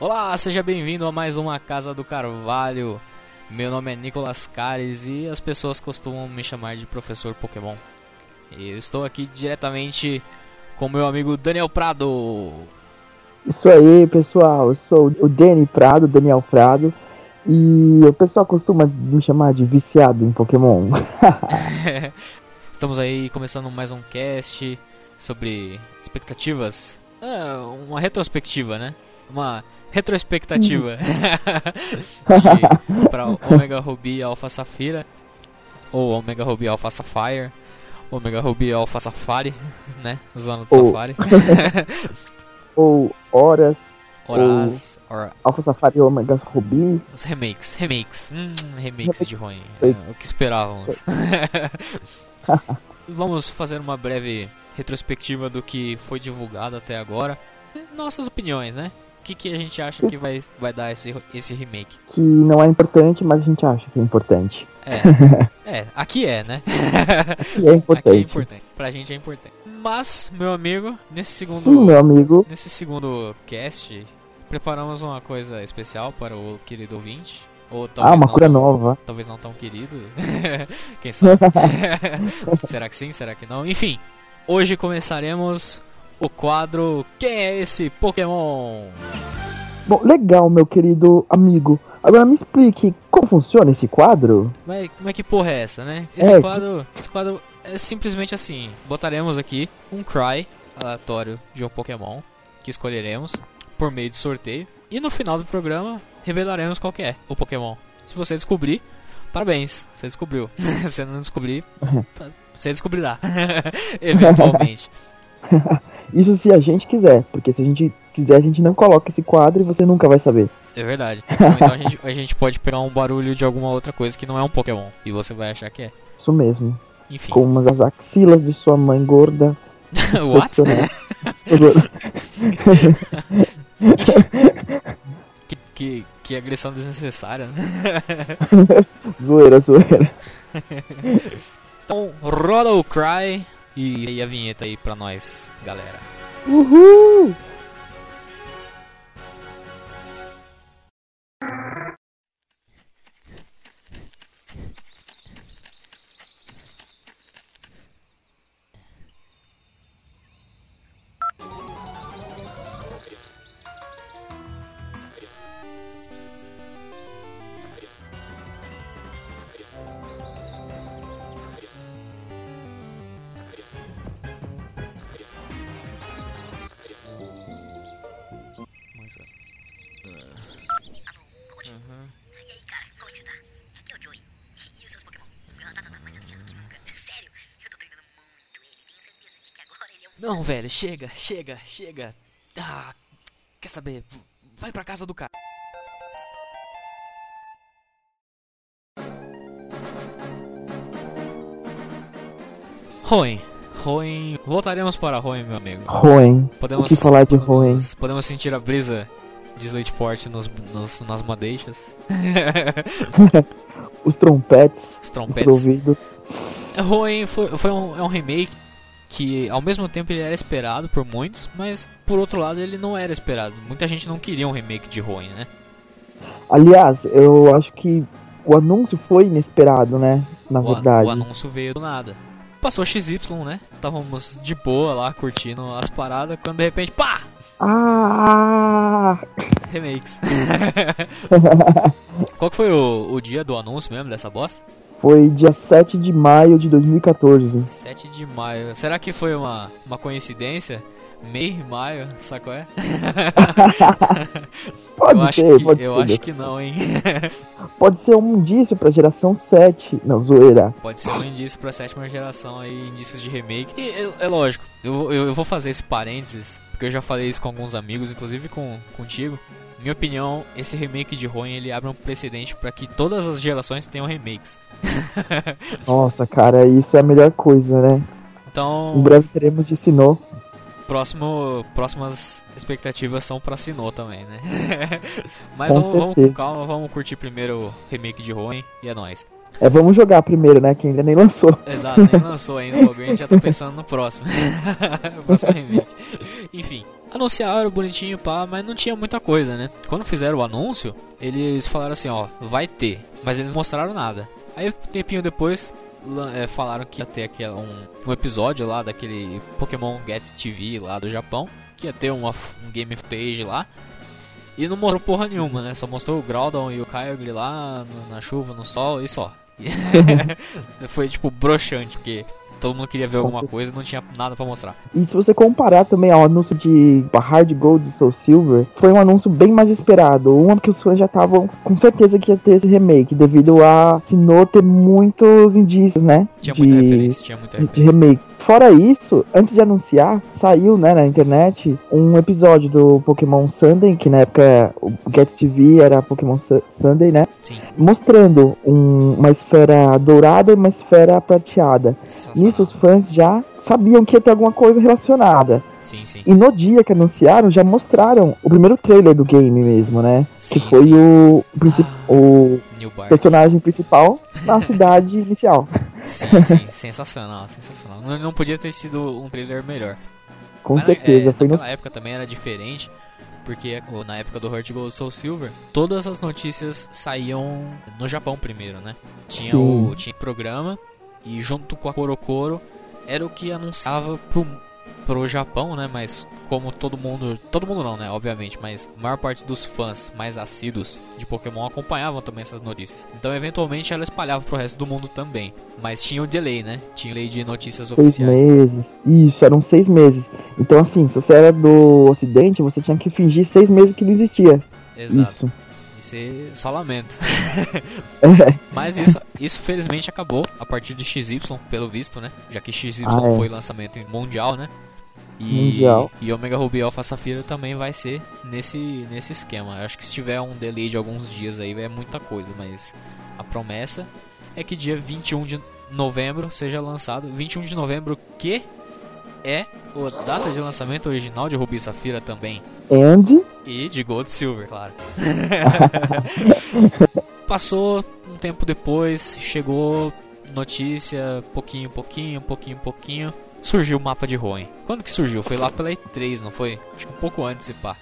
Olá, seja bem-vindo a mais uma Casa do Carvalho. Meu nome é Nicolas Cares e as pessoas costumam me chamar de Professor Pokémon. E eu estou aqui diretamente com meu amigo Daniel Prado. Isso aí, pessoal. Eu sou o Dani Prado, Daniel Prado. E o pessoal costuma me chamar de viciado em Pokémon. Estamos aí começando mais um cast sobre expectativas. É, uma retrospectiva, né? Uma retrospectativa para Omega Ruby e Alpha Safira ou Omega Ruby Alpha Sapphire, Omega Ruby Alpha Safari, né? Zona do Ou- Safari. Ou Horas, Horas, or, Alpha Safari e Omega Ruby. os remakes, remakes, hum, remakes de ruim, é, o que esperávamos. Vamos fazer uma breve retrospectiva do que foi divulgado até agora, nossas opiniões, né? O que, que a gente acha que vai, vai dar esse, esse remake? Que não é importante, mas a gente acha que é importante. É, é, aqui é, né? E é importante. Aqui é importante. Pra gente é importante. Mas, meu amigo, nesse segundo, Sim, meu amigo. nesse segundo cast, preparamos uma coisa especial para o querido ouvinte. Ou Ah, talvez, uma não, cura tão, nova. talvez não tão querido. Quem sabe? será que sim? Será que não? Enfim, hoje começaremos o quadro Quem é esse Pokémon? Bom, legal, meu querido amigo. Agora me explique como funciona esse quadro? Mas como é que porra é essa, né? Esse É, quadro, esse quadro é simplesmente assim. Botaremos aqui um cry aleatório de um Pokémon que escolheremos por meio de sorteio e no final do programa revelaremos qual que é o Pokémon. Se você descobrir, parabéns, você descobriu. Se você não descobrir, você descobrirá eventualmente. Isso se a gente quiser, porque se a gente quiser, a gente não coloca esse quadro e você nunca vai saber. É verdade. Então a gente, a gente pode pegar um barulho de alguma outra coisa que não é um Pokémon e você vai achar que é. Isso mesmo. Enfim. Como as axilas de sua mãe gorda. What? Que, que, que agressão desnecessária, né? zoeira, zoeira. Então, roda o cry e, e a vinheta aí pra nós, galera. Uhul! Não, velho, chega, chega, chega. Ah, quer saber? Vai pra casa do cara. Ruim, ruim. Voltaremos para ruim, meu amigo. Ruim. Podemos, O que falar de ruim? podemos, podemos sentir a brisa de Slateport nos, nos, nas madeixas. Os trompetes, Os os trompetes. ouvidos. É ruim, foi, foi um, é um remake que ao mesmo tempo ele era esperado por muitos, mas por outro lado ele não era esperado. Muita gente não queria um remake de ruim, né? Aliás, eu acho que o anúncio foi inesperado, né? Na O, verdade. o anúncio veio do nada. Passou XY, né? Távamos de boa lá curtindo as paradas, quando de repente, pá! Ah! Remakes. Qual que foi o, o dia do anúncio mesmo dessa bosta? Foi dia 7 de maio de 2014. 7 de maio. Será que foi uma, uma coincidência? Meio maio, sacou é? Pode eu ser, que, pode eu ser. acho que não, hein? Pode ser um indício pra geração 7. Não, zoeira. Pode ser um indício pra sétima geração aí, indícios de remake. E é, é lógico, eu, eu, eu vou fazer esse parênteses, porque eu já falei isso com alguns amigos, inclusive com contigo. Minha opinião, esse remake de Ruin ele abre um precedente pra que todas as gerações tenham remakes. Nossa, cara, isso é a melhor coisa, né? Em Então, breve teremos de Sinnoh. próximo, próximas expectativas são pra Sinnoh também, né? Mas Com vamos, vamos com calma, vamos curtir primeiro o remake de Ruin e é nóis. É, vamos jogar primeiro, né? Que ainda nem lançou. Exato, nem lançou ainda o bagulho, a gente já tá pensando no próximo. o próximo remake. Enfim, Anunciaram bonitinho, pá, mas não tinha muita coisa, né? Quando fizeram o anúncio, eles falaram assim, ó, vai ter, mas eles mostraram nada. Aí um tempinho depois é, falaram que ia ter aquele, um, um episódio lá daquele Pokémon Get TV lá do Japão, que ia ter uma, um game footage lá. E não mostrou porra nenhuma, né? Só mostrou o Groudon e o Kyogre lá na chuva, no sol e só. Foi tipo broxante, porque todo mundo queria ver alguma coisa e não tinha nada pra mostrar. E se você comparar também ao anúncio de Hard Gold e Soul Silver, foi um anúncio bem mais esperado. Uma que os fãs já estavam com certeza que ia ter esse remake, devido a Sinnoh ter muitos indícios, né? Tinha de, muita referência, tinha muita de referência. remake. Fora isso, antes de anunciar, saiu né, na internet um episódio do Pokémon Sunday, que na época o Get TV era Pokémon Su- Sunday, né? Sim, Mostrando um- uma esfera dourada e uma esfera prateada. Nisso os fãs já sabiam que ia ter alguma coisa relacionada. Sim, sim. E no dia que anunciaram, já mostraram o primeiro trailer do game mesmo, né? Sim, que foi o, o, Ah. o Bark. personagem principal na cidade inicial. Sim, sim, sensacional, sensacional. Não, não podia ter sido um trailer melhor. Com Mas, certeza. é, foi no... naquela época também era diferente, porque na época do Heart Gold Soul Silver, todas as notícias saíam no Japão primeiro, né? Tinha Sim. o tinha programa e junto com a Korokoro era o que anunciava pro, pro Japão, né? Mas como todo mundo, todo mundo não, né? Obviamente, mas a maior parte dos fãs mais assíduos de Pokémon acompanhavam também essas notícias. Então, eventualmente, ela espalhava pro resto do mundo também. Mas tinha o delay, né? Tinha o delay de notícias Seis oficiais. meses. Isso, eram seis meses. Então, assim, se você era do Ocidente, você tinha que fingir seis meses que não existia. Exato. Isso. Isso é só lamento. É. Mas isso, isso felizmente acabou a partir de XY, pelo visto, né? Já que XY Ah, é. foi lançamento mundial, né? E, Mundial. e Omega Ruby Alpha Safira também vai ser nesse, nesse esquema. Eu acho que se tiver um delay de alguns dias aí é muita coisa, mas a promessa é que dia 21 de novembro seja lançado. 21 de novembro que é a data de lançamento original de Ruby Safira também. And E de Gold Silver, claro. Passou um tempo depois, chegou notícia, pouquinho, pouquinho, pouquinho, pouquinho. Surgiu o mapa de Roen. Quando que surgiu? Foi lá pela E3, não foi? Acho que um pouco antes, se pá.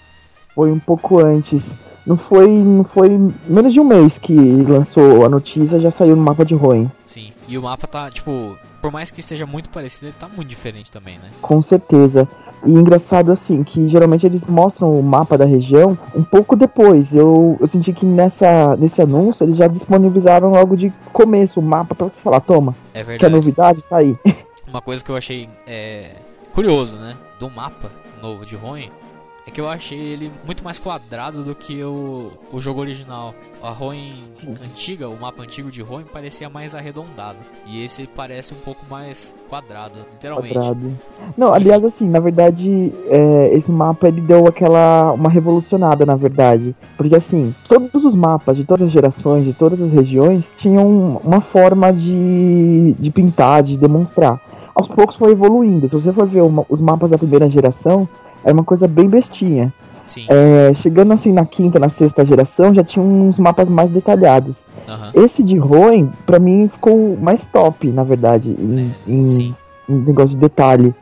foi um pouco antes. Não foi, não foi menos de um mês que lançou a notícia, já saiu no mapa de Roen. Sim. E o mapa tá, tipo, por mais que seja muito parecido, ele tá muito diferente também, né? Com certeza. E engraçado assim, que geralmente eles mostram o mapa da região um pouco depois. Eu, eu senti que nessa, nesse anúncio eles já disponibilizaram logo de começo o mapa pra você falar, toma, É que a verdade. novidade tá aí. Uma coisa que eu achei é, curioso, né? Do mapa novo de Roen é que eu achei ele muito mais quadrado do que o, o jogo original. A Sim. antiga, o mapa antigo de Roen parecia mais arredondado. E esse parece um pouco mais quadrado, literalmente. Quadrado. Não, aliás, assim, na verdade, é, esse mapa ele deu aquela. uma revolucionada, na verdade. Porque assim, todos os mapas de todas as gerações, de todas as regiões, tinham uma forma de, de pintar, de demonstrar. Aos poucos foi evoluindo. Se você for ver uma- os mapas da primeira geração, era uma coisa bem bestinha. É, chegando assim na quinta, na sexta geração, já tinha uns mapas mais detalhados. Aham. Esse de Roen, pra mim, ficou mais top, na verdade, em, em- É, Sim. em negócio de detalhe.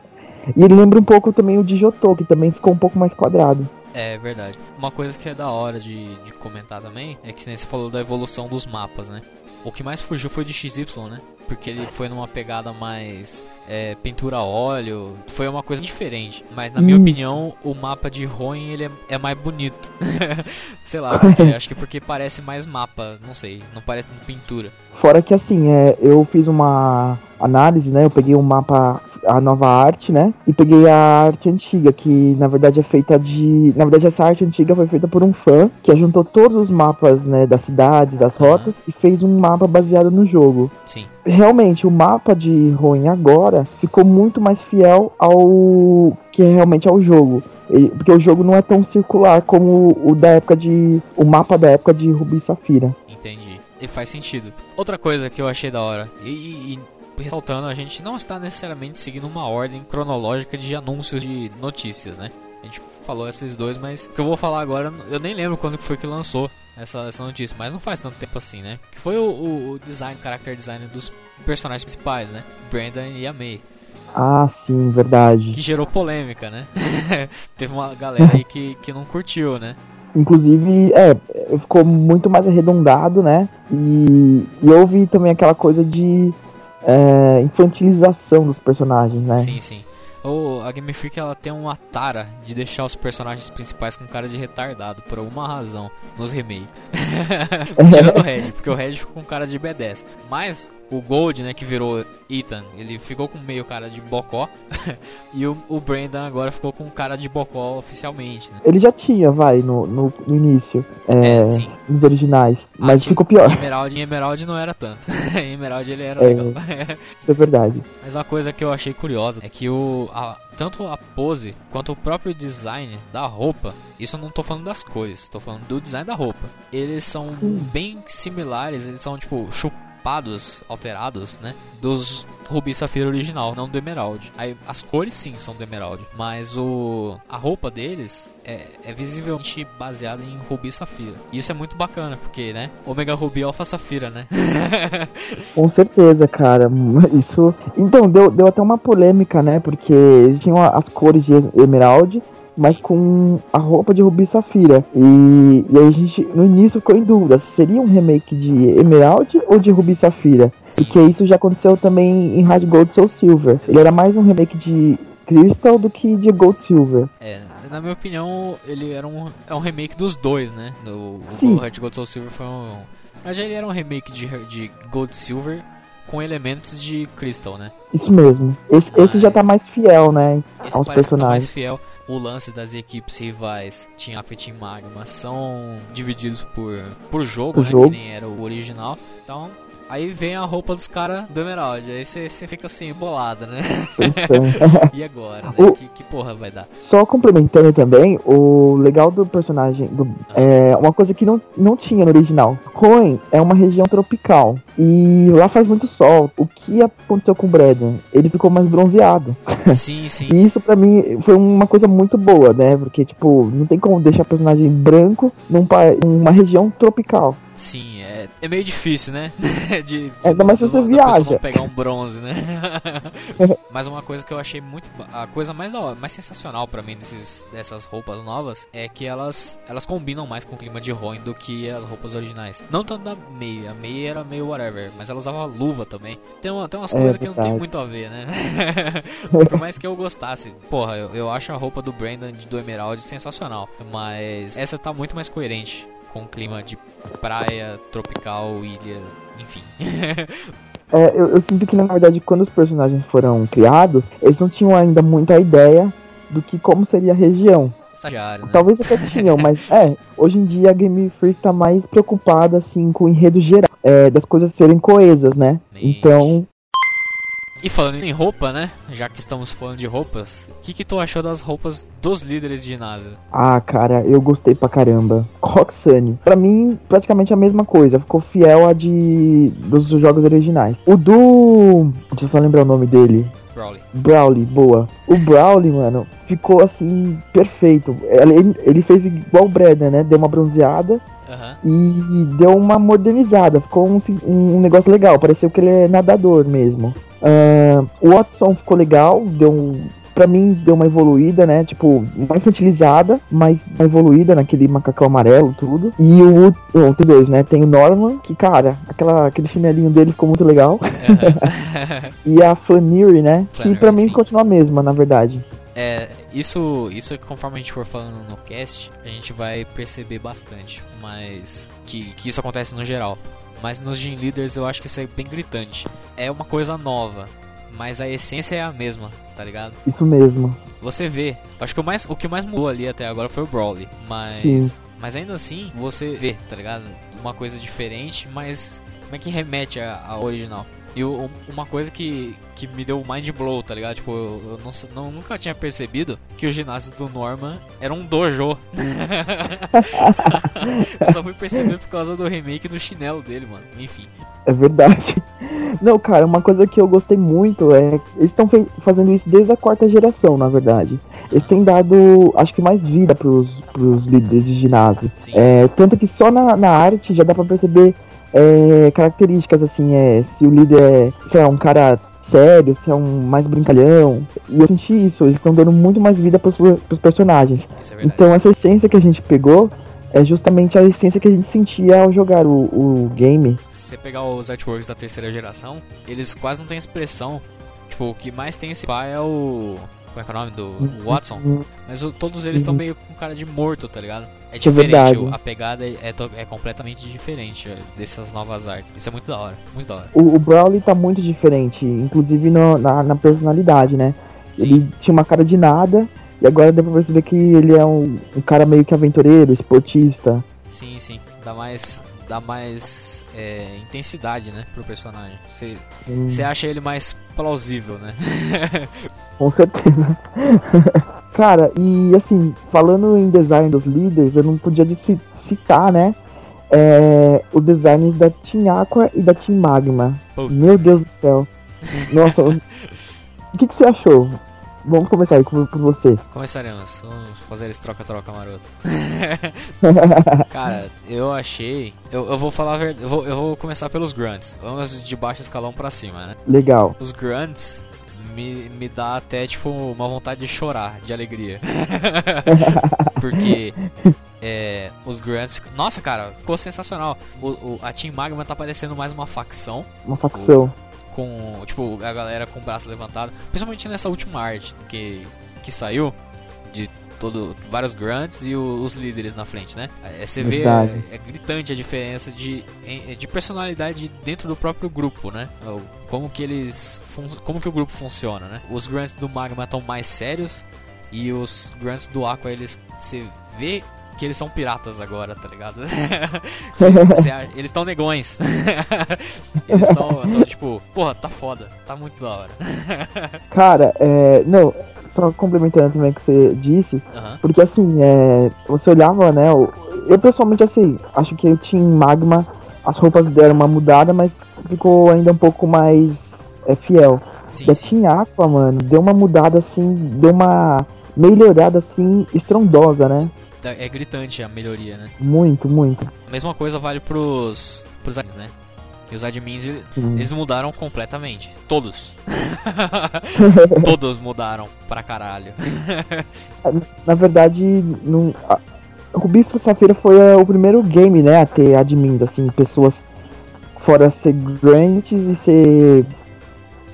E ele lembra um pouco também o de Jotô, que também ficou um pouco mais quadrado. É verdade. Uma coisa que é da hora de, de comentar também é que nem você falou da evolução dos mapas, né? O que mais fugiu foi de XY, né? Porque ele foi numa pegada mais é, pintura a óleo, foi uma coisa diferente. Mas na minha Isso. opinião, o mapa de Roen ele é, é mais bonito. sei lá, porque, acho que porque parece mais mapa, não sei, não parece pintura. Fora que assim, é, eu fiz uma análise, né? Eu peguei um mapa, a nova arte, né? E peguei a arte antiga, que na verdade é feita de. Na verdade, essa arte antiga foi feita por um fã que juntou todos os mapas, né, das cidades, das Aham. rotas, e fez um mapa baseado no jogo. Sim, realmente o mapa de Roen agora ficou muito mais fiel ao que é realmente ao jogo. Porque o jogo não é tão circular como o da época de. o mapa da época de Rubi e Safira. entendi. E faz sentido. Outra coisa que eu achei da hora, e- e ressaltando, a gente não está necessariamente seguindo uma ordem cronológica de anúncios de notícias, né? A gente falou esses dois, mas o que eu vou falar agora, eu nem lembro quando foi que lançou essa, essa notícia, mas não faz tanto tempo assim, né? Que foi o, o- o design, o character design dos personagens principais, né? Brandon e a May. Ah, sim, verdade. Que gerou polêmica, né? Teve uma galera aí que, que não curtiu, né? Inclusive, é, ficou muito mais arredondado, né? E, e houve também aquela coisa de é, infantilização dos personagens, né? Sim, sim. Ou a Game Freak ela tem uma tara de deixar os personagens principais com cara de retardado, por alguma razão, nos remakes. Tirando o Red, porque o Red ficou com cara de B10. Mas o Gold, né, que virou Ethan, ele ficou com meio cara de bocó. e o, o Brandon agora ficou com cara de bocó oficialmente, né? Ele já tinha, vai, no, no, no início. É, É, sim. nos originais. Mas Ah, ficou tinha- pior. Em Emerald, em Emerald não era tanto. em Emerald ele era É. legal. Isso é verdade. Mas uma coisa que eu achei curiosa é que o a- tanto a pose quanto o próprio design da roupa, isso eu não tô falando das cores, tô falando do design da roupa. Eles são Sim. bem similares, eles são tipo chupados, alterados, né? Dos Rubi Safira original, não do Emerald. Aí, as cores sim são do Emerald, mas o a roupa deles é, é visivelmente baseada em Rubi Safira. E isso é muito bacana, porque, né? Omega Rubi Alpha Safira, né? Com certeza, cara. Isso. Então, deu, deu até uma polêmica, né? Porque tinham as cores de Emerald, mas com a roupa de Rubi Safira. E, e aí a gente, no início, ficou em dúvida: se seria um remake de Emerald ou de Rubi Safira? Sim, Porque sim. isso já aconteceu também em Hard Gold Soul Silver. Ele era mais um remake de Crystal do que de Gold Silver. É, na minha opinião, ele era um, é um remake dos dois, né? Do, Sim. O Heart Gold Soul Silver foi um. Mas ele era um remake de, de Gold Silver com elementos de Crystal, né? Isso mesmo. Esse, esse já tá Mas- mais fiel, né? Esse aos que tá mais personagens. fiel. O lance das equipes rivais, Team Aqua e Team Magma, são divididos por, por jogo, Por né? jogo. Que nem era o original. Então, aí vem a roupa dos caras do Emerald. Aí você fica assim, bolada, né? Pensando. E agora, né? O- Que, que porra vai dar? Só complementando também, o legal do personagem do, é uma coisa que não, não tinha no original. Hoenn é uma região tropical e lá faz muito sol. O que aconteceu com o Braden? Ele ficou mais bronzeado. Sim, sim. E isso pra mim foi uma coisa muito boa, né? Porque tipo, não tem como deixar o personagem branco num numa região tropical. Sim, é, é meio difícil, né? de, de Ainda mais se você viaja. não pegar um bronze, né? Mas uma coisa que eu achei muito. A coisa mais, da hora- mais sensacional pra mim desses, dessas roupas novas é que elas, elas combinam mais com o clima de Roin do que as roupas originais. Não tanto da Mei, a Mei era meio whatever, mas ela usava luva também. Tem, uma, tem umas É coisas que não tem muito a ver, né? Por mais que eu gostasse. Porra, eu, eu acho a roupa do Brandon do Emerald sensacional. Mas essa tá muito mais coerente com o clima de praia, tropical, ilha, enfim. É, eu, eu sinto que na verdade quando os personagens foram criados, eles não tinham ainda muita ideia do que como seria a região. Estagiário, né? Talvez até tinham, mas é, hoje em dia a Game Freak tá mais preocupada assim com o enredo geral, é, das coisas serem coesas, né? Então, E falando em roupa, né? Já que estamos falando de roupas, o que, que tu achou das roupas dos líderes de ginásio? ah, cara, eu gostei pra caramba. Roxane, pra mim, praticamente a mesma coisa, ficou fiel a de dos jogos originais. O do, deixa eu só lembrar o nome dele. Brawley. Brawley, boa. O Brawley, mano, ficou assim, perfeito. Ele, ele fez igual o Breda, né? Deu uma bronzeada Aham. e deu uma modernizada. Ficou um, um negócio legal. Pareceu que ele é nadador mesmo. Ah, o Watson ficou legal. Deu um. Pra mim, deu uma evoluída, né? Tipo, uma infantilizada, mas uma evoluída naquele macacão amarelo, tudo. E o, o T2, né? Tem o Norman, que, cara, aquela, aquele chinelinho dele ficou muito legal. E a Flannery, né? que Flannery, pra mim sim. continua a mesma, na verdade. É, isso, isso é que conforme a gente for falando no cast, a gente vai perceber bastante, mas que, que isso acontece no geral. Mas nos Gym Leaders eu acho que isso é bem gritante. É uma coisa nova, mas a essência é a mesma, tá ligado? Isso mesmo. Você vê, acho que o, mais, o que mais mudou ali até agora foi o Brawley, mas Sim. mas ainda assim você vê, tá ligado? Uma coisa diferente, mas como é que remete ao original? E o- uma coisa que, que me deu mind blow, tá ligado? Tipo, eu, eu não, nunca tinha percebido que o ginásio do Norman era um dojo. eu só fui perceber por causa do remake do chinelo dele, mano. Enfim. É verdade. Não, cara, uma coisa que eu gostei muito é. Eles estão fazendo isso desde a quarta geração, na verdade. Eles têm dado, acho que, mais vida pros, pros líderes de ginásio. É, tanto que só na, na arte já dá pra perceber é, características, assim, é, se o líder é, sei lá, um cara sério, se é um mais brincalhão. E eu senti isso, eles estão dando muito mais vida pros, pros personagens. É. Então essa essência que a gente pegou é justamente a essência que a gente sentia ao jogar o, o game. Se você pegar os artworks da terceira geração, eles quase não têm expressão. Tipo, o que mais tem esse pá é o. Qual é, que é o nome do o Watson? Mas o- todos eles estão Uhum. meio com cara de morto, tá ligado? É é diferente, verdade. a pegada é, é completamente diferente é, dessas novas artes. Isso é muito da hora, muito da hora. O, o Brawley tá muito diferente, inclusive no- na, na personalidade, né? Sim. Ele tinha uma cara de nada, e agora deu pra perceber que ele é um, um cara meio que aventureiro, esportista. Sim, sim. Dá mais. Dá mais é, intensidade, né, pro personagem. Você Hum, você acha ele mais plausível, né? com certeza. cara, e assim, falando em design dos líderes, eu não podia citar, né? É, o design da Team Aqua e da Team Magma. Puta. Meu Deus do céu. Nossa, o o que, que você achou? Vamos começar aí com- por você. Começaremos. Vamos fazer esse troca-troca maroto. Cara, eu achei. Eu, eu vou falar a verdade. Eu vou, eu vou começar pelos grunts. Vamos de baixo escalão pra cima, né? Legal. Os grunts me, me dá até, tipo, uma vontade de chorar, de alegria. Porque. É, os grunts. Nossa, cara, ficou sensacional. O, o- a Team Magma tá parecendo mais uma facção. Uma facção. Com tipo a galera com o braço levantado, principalmente nessa última arte que, que saiu de todo vários grunts e o- os líderes na frente, né? É, você vê Verdade. é, é gritante a diferença de, em- de personalidade dentro do próprio grupo, né? O- Como que eles como que o grupo funciona, né? Os grunts do Magma estão mais sérios e os grunts do Aqua eles você vê que eles são piratas agora, tá ligado? Cê- cê acha- eles estão negões. eles estão, tipo, porra, tá foda, tá muito da hora. Cara, é. Não, só complementando também o que você disse, porque assim, é. Você olhava, né? o- Eu pessoalmente assim, acho que o Team Magma, as roupas deram uma mudada, mas ficou ainda um pouco mais é, fiel. Sim, E a sim. Team Aqua, mano, deu uma mudada assim, deu uma melhorada assim, estrondosa, né? É gritante a melhoria, né? Muito, muito. A mesma coisa vale pros, pros admins, né? E os admins, Sim. eles mudaram completamente. Todos. Todos mudaram pra caralho. Na verdade, não, Rubi Safira foi é, o primeiro game, né, a ter admins, assim, pessoas fora ser grantes e ser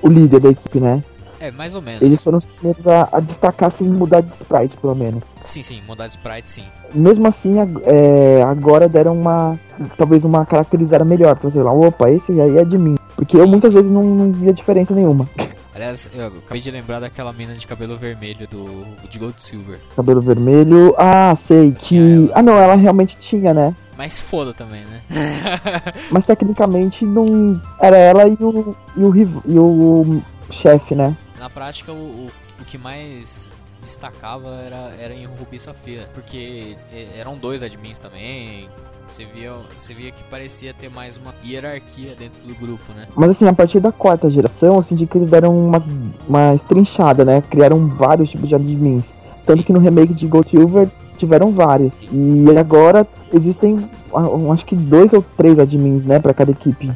o líder da equipe, né? É, mais ou menos. Eles foram os primeiros a, a destacar, assim, mudar de sprite, pelo menos. Sim, sim, mudar de sprite, sim. Mesmo assim, é, agora deram uma, talvez uma caracterizada melhor, pra você lá, opa, esse aí é admin. Porque eu Sim, muitas sim. vezes não, não via diferença nenhuma. Aliás, eu acabei de lembrar daquela mina de cabelo vermelho do de Gold Silver. Cabelo vermelho, ah, sei, que... Ela. Ah, não, ela realmente tinha, né? Mas foda também, né? Mas tecnicamente não. Era ela e o. e o, e o chefe, né? Na prática, o, o, o que mais destacava era, era em Rubi e Safira, porque eh, eram dois admins também. Você via, você via que parecia ter mais uma hierarquia dentro do grupo, né? Mas assim, a partir da quarta geração, eu senti que eles deram uma, uma estrinchada, né? Criaram vários tipos de admins. Tanto Sim. que no remake de Gold Silver tiveram vários. E agora existem, acho que dois ou três admins, né? Pra cada equipe.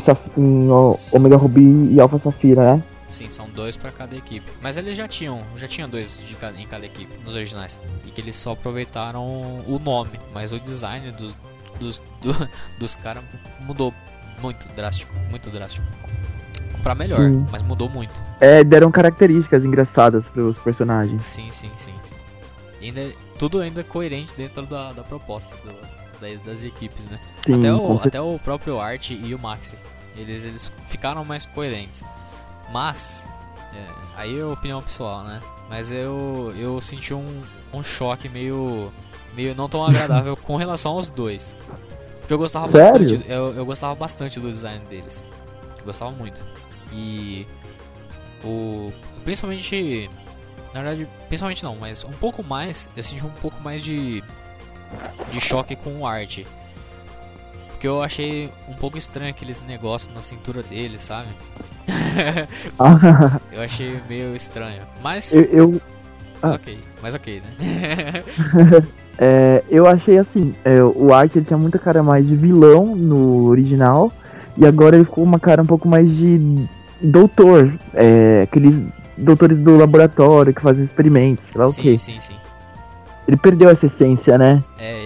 Saf em Omega Ruby e Alpha Safira, né? Sim, são dois pra cada equipe. Mas eles já tinham, já tinham dois de cada, em cada equipe, nos originais. E que eles só aproveitaram o nome, mas o design dos, dos, do- dos caras mudou muito drástico, muito drástico. Pra melhor, Sim. mas mudou muito. É, deram características engraçadas pros personagens. Sim, sim, sim. E ainda, tudo ainda coerente dentro da, da proposta do- das, das equipes, né? Sim, até, o, até o próprio Art e o Maxi. Eles, eles ficaram mais coerentes. Mas, é, aí é opinião pessoal, né? Mas eu, eu senti um, um choque meio, meio não tão agradável com relação aos dois. Porque eu gostava Sério? bastante. Eu, eu gostava bastante do design deles. Eu gostava muito. E o. Principalmente. Na verdade, principalmente não, mas um pouco mais. Eu senti um pouco mais de. De choque com o art. Porque eu achei um pouco estranho aqueles negócios na cintura deles, sabe? eu achei meio estranho. Mas. eu, eu, mas ok, mas ok, né? É, eu achei assim, é, o Art ele tinha muita cara mais de vilão no original, e agora ele ficou uma cara um pouco mais de doutor, é, aqueles doutores do laboratório que fazem experimentos, sei lá o sim, quê. sim, sim. Ele perdeu essa essência, né? É,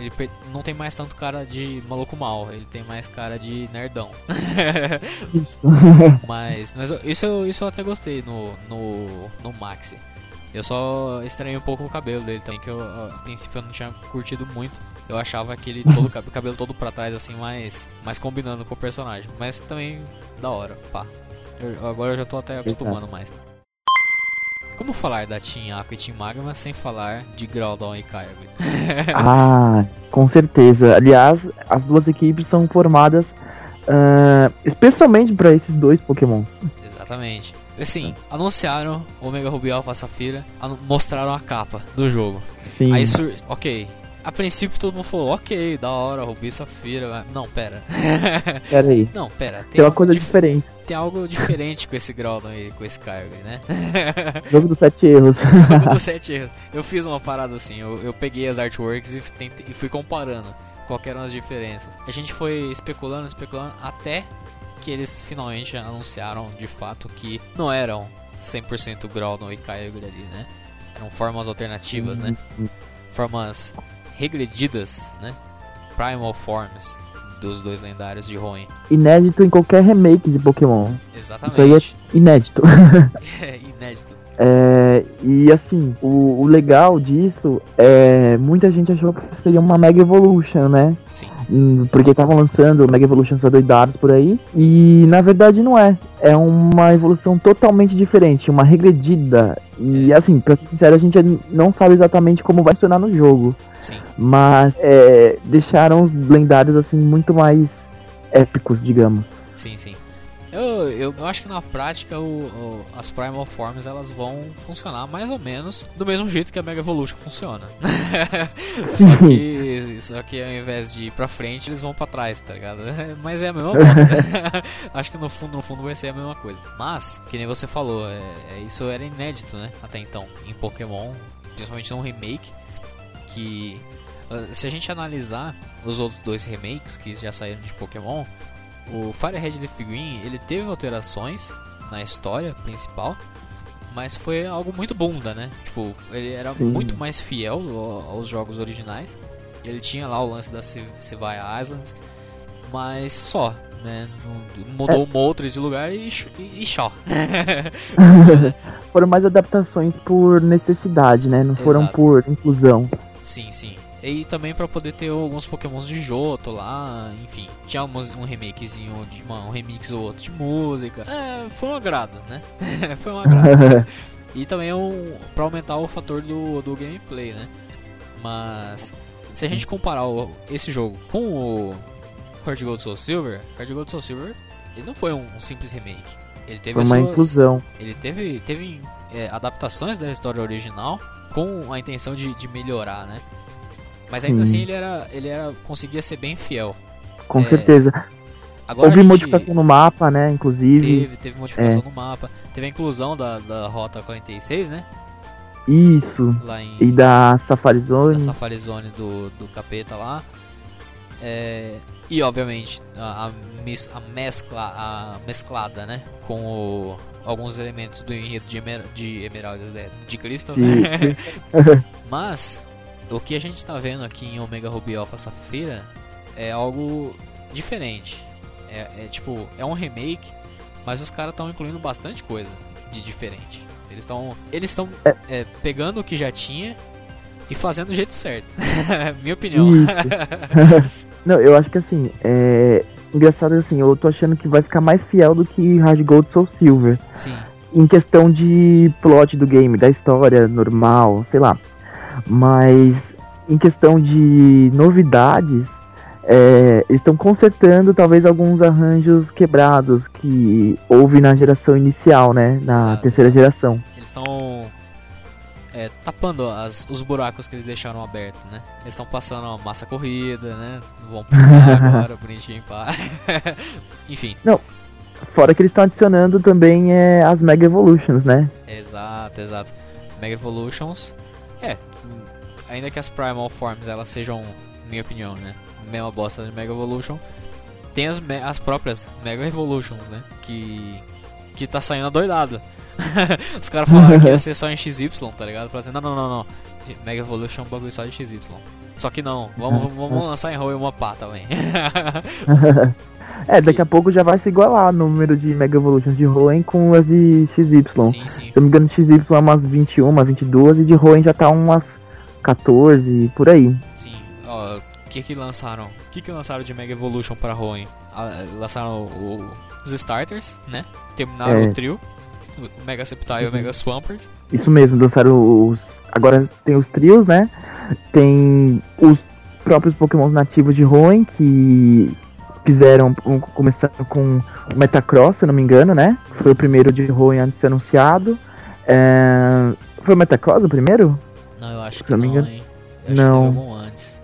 ele, não tem mais tanto cara de maluco mal, ele tem mais cara de nerdão. Isso. mas mas isso, eu, isso eu até gostei no, no, no Maxi. Eu só estranhei um pouco o cabelo dele também, que eu, a princípio eu não tinha curtido muito. Eu achava aquele todo, cab- cabelo todo pra trás, assim, mais, mais combinando com o personagem. Mas também da hora, pá. Eu- agora eu já tô até acostumando mais. Como falar da Team Aqua e Team Magma sem falar de Groudon e Kyogre? ah, com certeza. Aliás, as duas equipes são formadas ah, especialmente para esses dois Pokémon. Exatamente. Assim, anunciaram Omega Ruby Alpha Safira, mostraram a capa do jogo. Sim. Aí ok. A princípio todo mundo falou, ok, da hora, Rubi e Safira. mas- Não, pera. Pera aí. Não, pera. Tem, Tem uma coisa dif- diferente. tem algo diferente com esse Groudon e com esse Kyogre, né? Jogo dos sete erros. Jogo dos sete erros. Eu fiz uma parada assim, eu, eu peguei as artworks e, tentei- e fui comparando que eram as diferenças. A gente foi especulando, especulando, até que eles finalmente anunciaram de fato que não eram 100% Groudon e Kyogre ali, né? Eram formas alternativas, né? Formas regredidas, né? Primal Forms dos dois lendários de Hoenn. Inédito em qualquer remake de Pokémon. Exatamente. Inédito. É inédito. É, e assim, o, o legal disso é. Muita gente achou que seria uma Mega Evolution, né? Sim. Hum, Porque estavam lançando Mega Evolutions adoidados por aí. E na verdade não é. É uma evolução totalmente diferente, uma regredida. E É. assim, pra ser sincero, a gente não sabe exatamente como vai funcionar no jogo. Sim. Mas é, deixaram os lendários assim muito mais épicos, digamos. Sim, sim. Eu, eu, eu acho que na prática o, o- as Primal Forms elas vão funcionar mais ou menos do mesmo jeito que a Mega Evolution funciona. só, que, só que ao invés de ir pra frente, eles vão pra trás, tá ligado? Mas é a mesma bosta. acho que no fundo, no fundo vai ser a mesma coisa. Mas, que nem você falou, é, é- isso era inédito, né? Até então, em Pokémon, principalmente num remake, que ah, se a gente analisar os outros dois remakes que já saíram de Pokémon, o Fire Red Leaf Green ele teve alterações na história principal, mas foi algo muito bunda, né? Tipo, ele era Sim. muito mais fiel ao- aos jogos originais. Ele tinha lá o lance da Se- Sevilla Islands, mas só, né? Mudou Moltres de lugar e, e, e só. Foram mais adaptações por necessidade, né? Não foram Exato. por inclusão. Sim, sim. E também pra poder ter alguns pokémons de Johto lá, enfim. Tinha um remakezinho, de, uma- um remix ou outro de música. É, foi um agrado, né? foi um agrado. E também é um, pra aumentar o fator do, do gameplay, né? Mas se a gente comparar o- esse jogo com o Heart Gold Soul Silver, Heart Gold Soul Silver, ele não foi um simples remake. Ele teve Foi uma suas- inclusão. ele teve, teve é, adaptações da história original com a intenção de, de melhorar, né? Mas ainda Sim. assim ele era, ele era conseguia ser bem fiel. Com É, certeza. Agora Houve modificação no mapa, né? Inclusive. teve, teve modificação É. no mapa, teve a inclusão da, da rota 46, né? Isso. Lá em E da Safari Zone. na Safari Zone do, do capeta lá. É, e obviamente a, a, mis- a mescla, a mesclada, né? Com o- alguns elementos do enredo de, Emer, de Emeraldas né, de Crystal. De- Mas o que a gente tá vendo aqui em Omega Ruby Alpha Safira é algo diferente. É, é tipo, é um remake, mas os caras estão incluindo bastante coisa de diferente. Eles estão eles estão é, pegando o que já tinha e fazendo do jeito certo. Minha opinião. Não, eu acho que assim, é. Engraçado assim, eu tô achando que vai ficar mais fiel do que Hard Gold Soul Silver. Sim, Em questão de plot do game, da história normal, sei lá. Mas em questão de novidades, é, estão consertando talvez alguns arranjos quebrados que houve na geração inicial, né? Na Exato, terceira exato. geração. eles estão é, tapando as- os buracos que eles deixaram abertos, né? Eles estão passando a massa corrida, né? Vão pintar agora, bonitinho, pá. Enfim, Fora que eles estão adicionando também é, as Mega Evolutions, né? Exato, exato. Mega Evolutions. É, ainda que as Primal Forms elas sejam, minha opinião, né? Mesma bosta de Mega Evolution. tem as, as próprias Mega Evolutions, né? Que. Que tá saindo adoidado. Os caras falaram que ia ser só em XY, tá ligado? Falaram assim, não, não, não, não. Mega Evolution é um bagulho só de XY. Só que não, vamos, vamos lançar em e uma pá também. É, daqui a pouco já vai se igualar o número de Mega Evolutions de Hoenn com as de XY. sim, sim. Se eu não me engano, XY é umas 21, 22 e de Hoenn já tá umas 14, por aí. Sim, ó, o que que lançaram? O que que lançaram de Mega Evolution pra Hoenn? Ah, lançaram o- os starters, né? Terminaram É. o trio, o Mega Sceptile e o Mega Swampert. Isso mesmo, lançaram os. Agora tem os trios, né? Tem os próprios Pokémon nativos de Hoenn que fizeram, um, começando com o Metacross, se eu não me engano, né? Foi o primeiro de Hoenn antes de ser anunciado. É, Foi o Metacross o primeiro? Não, eu acho que não, não hein? Eu Não. que antes.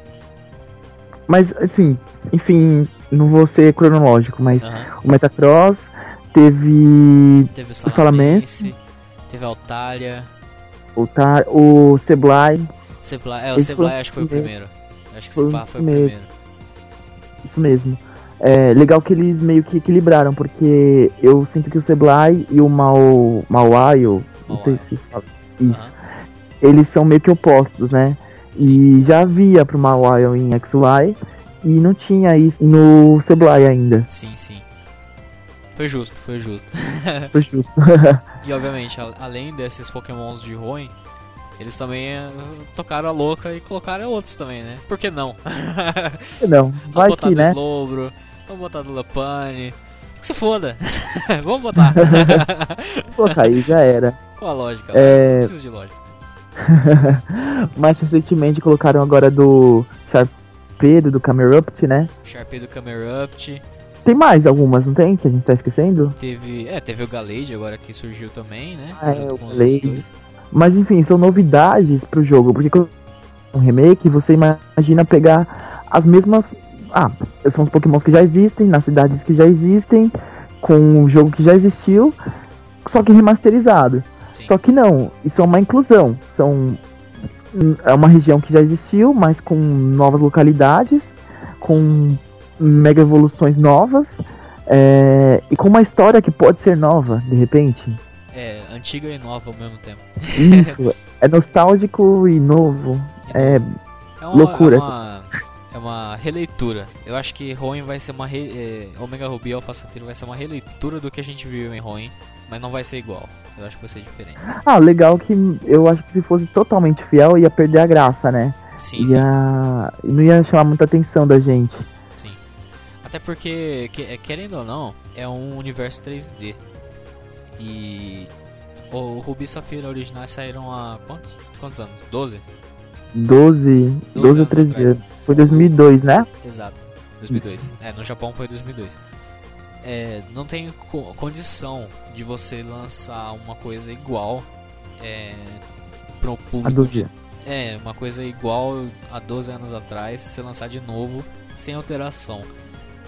Mas, assim, enfim, não vou ser cronológico, mas Aham. o Metacross teve Teve o Salamence. Teve a Altaria, o, Tar, o Seblai, Sebla... É, o Seblai acho que foi o primeiro. Acho que o foi o primeiro. isso mesmo. É legal que eles meio que equilibraram, porque eu sinto que o Seblai e o Mau, Mauaio, não sei Mauai. se fala isso, eles são meio que opostos, né? E já havia pro Mauaio em XY e não tinha isso no Seblai ainda. Sim, sim. Foi justo, foi justo. Foi justo. E obviamente, além desses pokémons de Hoenn, eles também eh, tocaram a louca e colocaram outros também, né? Por que não? não, Vamos vai botar que, né? Slowbro, vamos botar do Lapane. Que se foda. vamos botar. Colocar aí, já era. Qual a lógica? É. Não precisa de lógica. Mais recentemente colocaram agora do Sharpedo, do Camerupt, né? Sharpei do Camerupt. Tem mais algumas, não tem? Que a gente tá esquecendo? Teve. É, teve o Galade agora que surgiu também, né? Ah, é, Junto o com os Galade. Mas enfim, são novidades pro jogo, porque quando um remake, você imagina pegar as mesmas. Ah, são os pokémons que já existem, nas cidades que já existem, com o jogo que já existiu, só que remasterizado. Sim. Só que não, isso é uma inclusão. São. É uma região que já existiu, mas com novas localidades, com mega evoluções novas. é, e com uma história que pode ser nova, de repente. É, antiga e nova ao mesmo tempo. Isso, é nostálgico e novo. É, É uma, Loucura. É uma, uma releitura. Eu acho que Hoenn vai ser uma. Re, é, Omega Ruby Alpha Sapphire vai ser uma releitura do que a gente viu em Hoenn, mas não vai ser igual. Eu acho que vai ser diferente. Ah, legal que eu acho que se fosse totalmente fiel ia perder a graça, né? Sim, sim, Ia... Não ia chamar muita atenção da gente. sim. Até porque, que- é, querendo ou não, é um universo 3D. E. O Ruby e Safira originais saíram há quantos, quantos anos? 12? 12, 12 ou anos 13 atrás. anos. Foi 2002, né? Exato, 2002. É, no Japão foi 2002. É, não tem co- condição de você lançar uma coisa igual é, pro A público. 12 De, anos. é, uma coisa igual a 12 anos atrás, você lançar de novo sem alteração.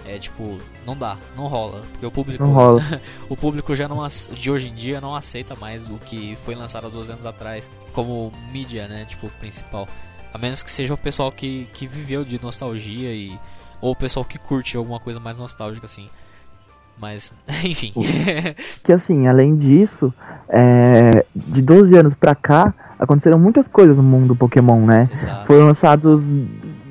É tipo, não dá, não rola, porque o público, Não rola. o público já não de hoje em dia não aceita mais o que foi lançado há 12 anos atrás como mídia, né, tipo principal. A menos que seja o pessoal que, que viveu de nostalgia e ou o pessoal que curte alguma coisa mais nostálgica assim. Mas, enfim. Que assim, além disso, é, de 12 anos pra cá, aconteceram muitas coisas no mundo Pokémon, né? Exato. Foram lançados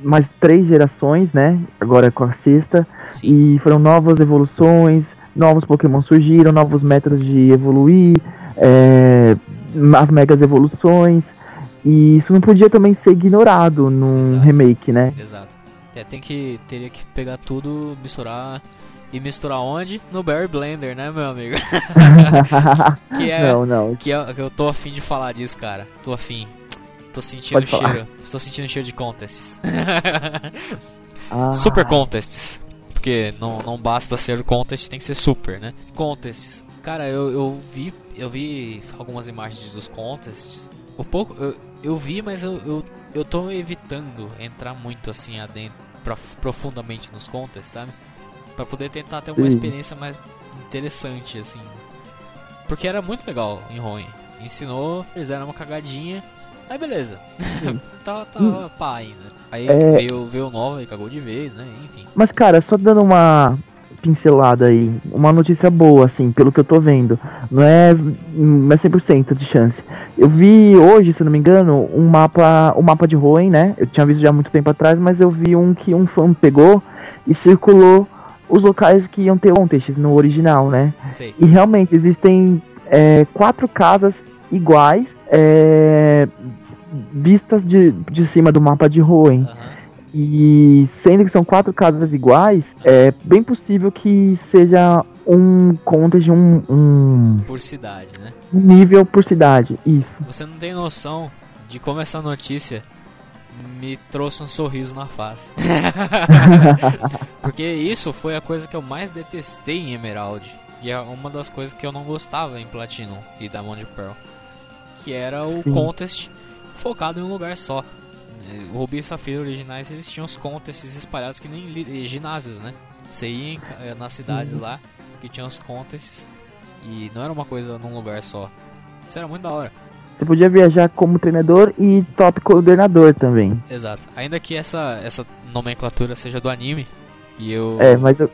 mais três gerações, né? Agora com a sexta. Sim. E foram novas evoluções, novos Pokémon surgiram, novos métodos de evoluir, é, as megas evoluções. E isso não podia também ser ignorado num Exato. remake, né? Exato. É, tem que teria que pegar tudo, misturar e misturar onde? No Berry Blender, né, meu amigo? que é Não, não. que, é, que eu tô afim de falar disso, cara. Tô afim. Tô sentindo Pode o falar. cheiro. Estou sentindo cheiro de contests. Ah, Super contests. Porque não, não basta ser contest, tem que ser super, né? Contests. Cara, eu, eu vi eu vi algumas imagens dos contests. O pouco eu, eu vi, mas eu, eu, eu tô evitando entrar muito assim adentro, prof- profundamente nos contests, sabe? Pra poder tentar ter uma Sim. experiência mais interessante assim. Porque era muito legal em Roen. Ensinou, fizeram uma cagadinha. Aí beleza. tá, tá pá ainda. Aí É. veio, veio o Nova e cagou de vez, né? Enfim. Mas, cara, só dando uma pincelada aí. Uma notícia boa, assim, pelo que eu tô vendo. Não é, não é 100% de chance. Eu vi hoje, se não me engano, um mapa, um mapa de Roen, né? Eu tinha visto já há muito tempo atrás, mas eu vi um que um fã pegou e circulou os locais que iam ter contests no original, né? Sei. E realmente existem é, quatro casas iguais, é, vistas de, de cima do mapa de. Aham. E sendo que são quatro casas iguais, é bem possível que seja um contest, um, um Por cidade, né? nível por cidade. Isso. Você não tem noção de como essa notícia me trouxe um sorriso na face. Porque isso foi a coisa que eu mais detestei em Emerald. E é uma das coisas que eu não gostava em Platinum e Diamond Pearl. Que era o Sim. contest focado em um lugar só. O Ruby e Safira originais eles tinham os contests espalhados que nem li- ginásios, né? Você ia em eh, nas cidades Sim. lá que tinham os contests e não era uma coisa num lugar só. Isso era muito da hora. Você podia viajar como treinador e top coordenador também. Exato. Ainda que essa, essa nomenclatura seja do anime. E eu. É, mas eu,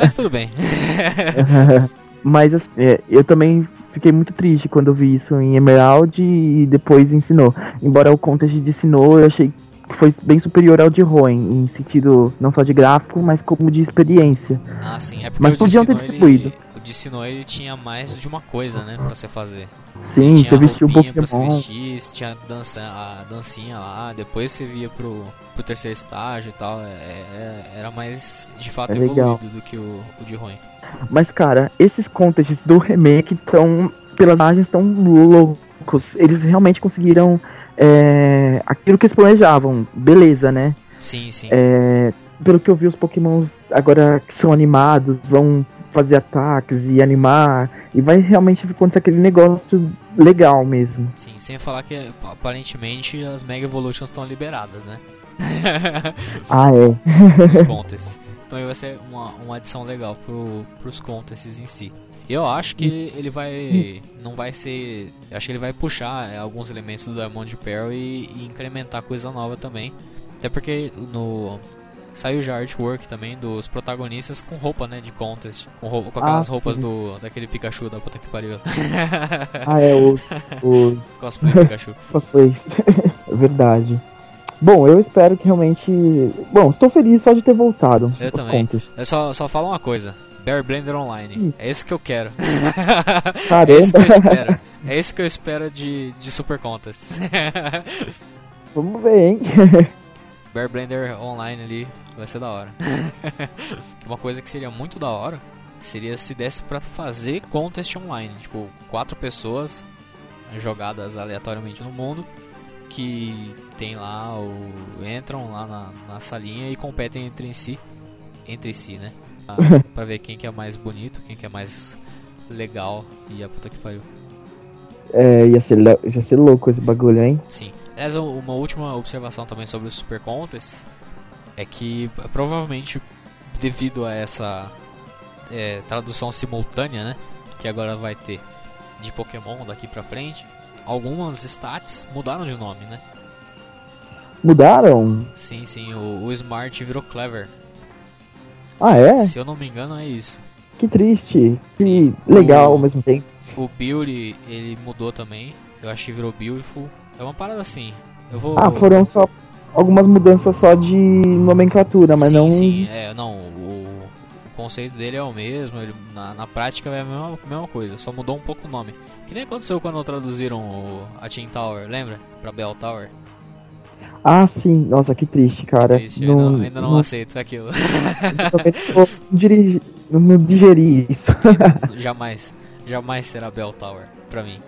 Mas tudo bem. mas assim, é, eu também fiquei muito triste quando eu vi isso em Emerald e depois ensinou. Embora o contest de ensinou, eu achei que foi bem superior ao de Roen, em sentido não só de gráfico, mas como de experiência. ah, sim. É porque Mas podiam ter Dissino, ele- distribuído. O de Sinnoh, ele tinha mais de uma coisa, né? Pra você fazer. Sim, você vestiu o pra você Pokémon. vestir, tinha dança, a dancinha lá, depois você via pro, pro terceiro estágio e tal. é- é- era mais de fato É legal. evoluído do que o, o de Ruim. Mas, cara, esses contests do remake estão, pelas imagens, tão loucos. Eles realmente conseguiram é, aquilo que eles planejavam. Beleza, né? Sim, sim. É, pelo que eu vi, os pokémons agora que são animados vão fazer ataques e animar. E vai realmente acontecer aquele negócio legal mesmo. Sim, sem falar que aparentemente as Mega Evolutions estão liberadas, né? Ah, é. Os contests. Então aí vai ser uma, uma adição legal pro, pros contests em si. Eu acho que ele vai. Não vai ser. Eu acho que ele vai puxar é, alguns elementos do Diamond Pearl e, e incrementar coisa nova também. Até porque no. Saiu já artwork também dos protagonistas com roupa, né, de contest. Com, roupa, com aquelas Ah, roupas do daquele Pikachu da puta que pariu. Ah, é, os, os Cosplay Pikachu. cosplays. É Verdade. Bom, eu espero que realmente. Bom, estou feliz só de ter voltado. Eu também. contests. Eu só, só falo uma coisa. Bear Blender Online. Hum. É isso que eu quero. Caramba. é isso que eu espero. É isso que eu espero de, de Super Contas. Vamos ver, hein? Bear Blender Online ali vai ser da hora. Uma coisa que seria muito da hora seria se desse pra fazer contest online. Tipo, quatro pessoas jogadas aleatoriamente no mundo que tem lá o entram lá na, na salinha e competem entre si entre si né pra ver quem que é mais bonito quem que é mais legal e a puta que pariu É, ia ser, ia ser louco esse bagulho, hein? Sim. Aliás, u- uma última observação também sobre os Super Contests é que provavelmente devido a essa é, tradução simultânea, né, que agora vai ter de Pokémon daqui pra frente, algumas stats mudaram de nome, né? Mudaram? Sim, sim, o, o Smart virou Clever. Ah, se, é? Se eu não me engano é isso. Que triste. Que Sim. legal O- ao mesmo tempo. O Beauty, ele mudou também. Eu acho que virou Beautiful. É uma parada assim. Eu vou Ah, foram só algumas mudanças só de nomenclatura, mas sim, não. Sim, é, não, o, o conceito dele é o mesmo, ele, na, na prática é a mesma, mesma coisa, só mudou um pouco o nome. Que nem aconteceu quando traduziram o, a Team Tower, lembra? Pra Bell Tower. Ah, sim. Nossa, que triste, cara. Triste, ainda, não, ainda não aceito aquilo. eu não dirigi- não digeri isso. jamais, jamais será Bell Tower pra mim.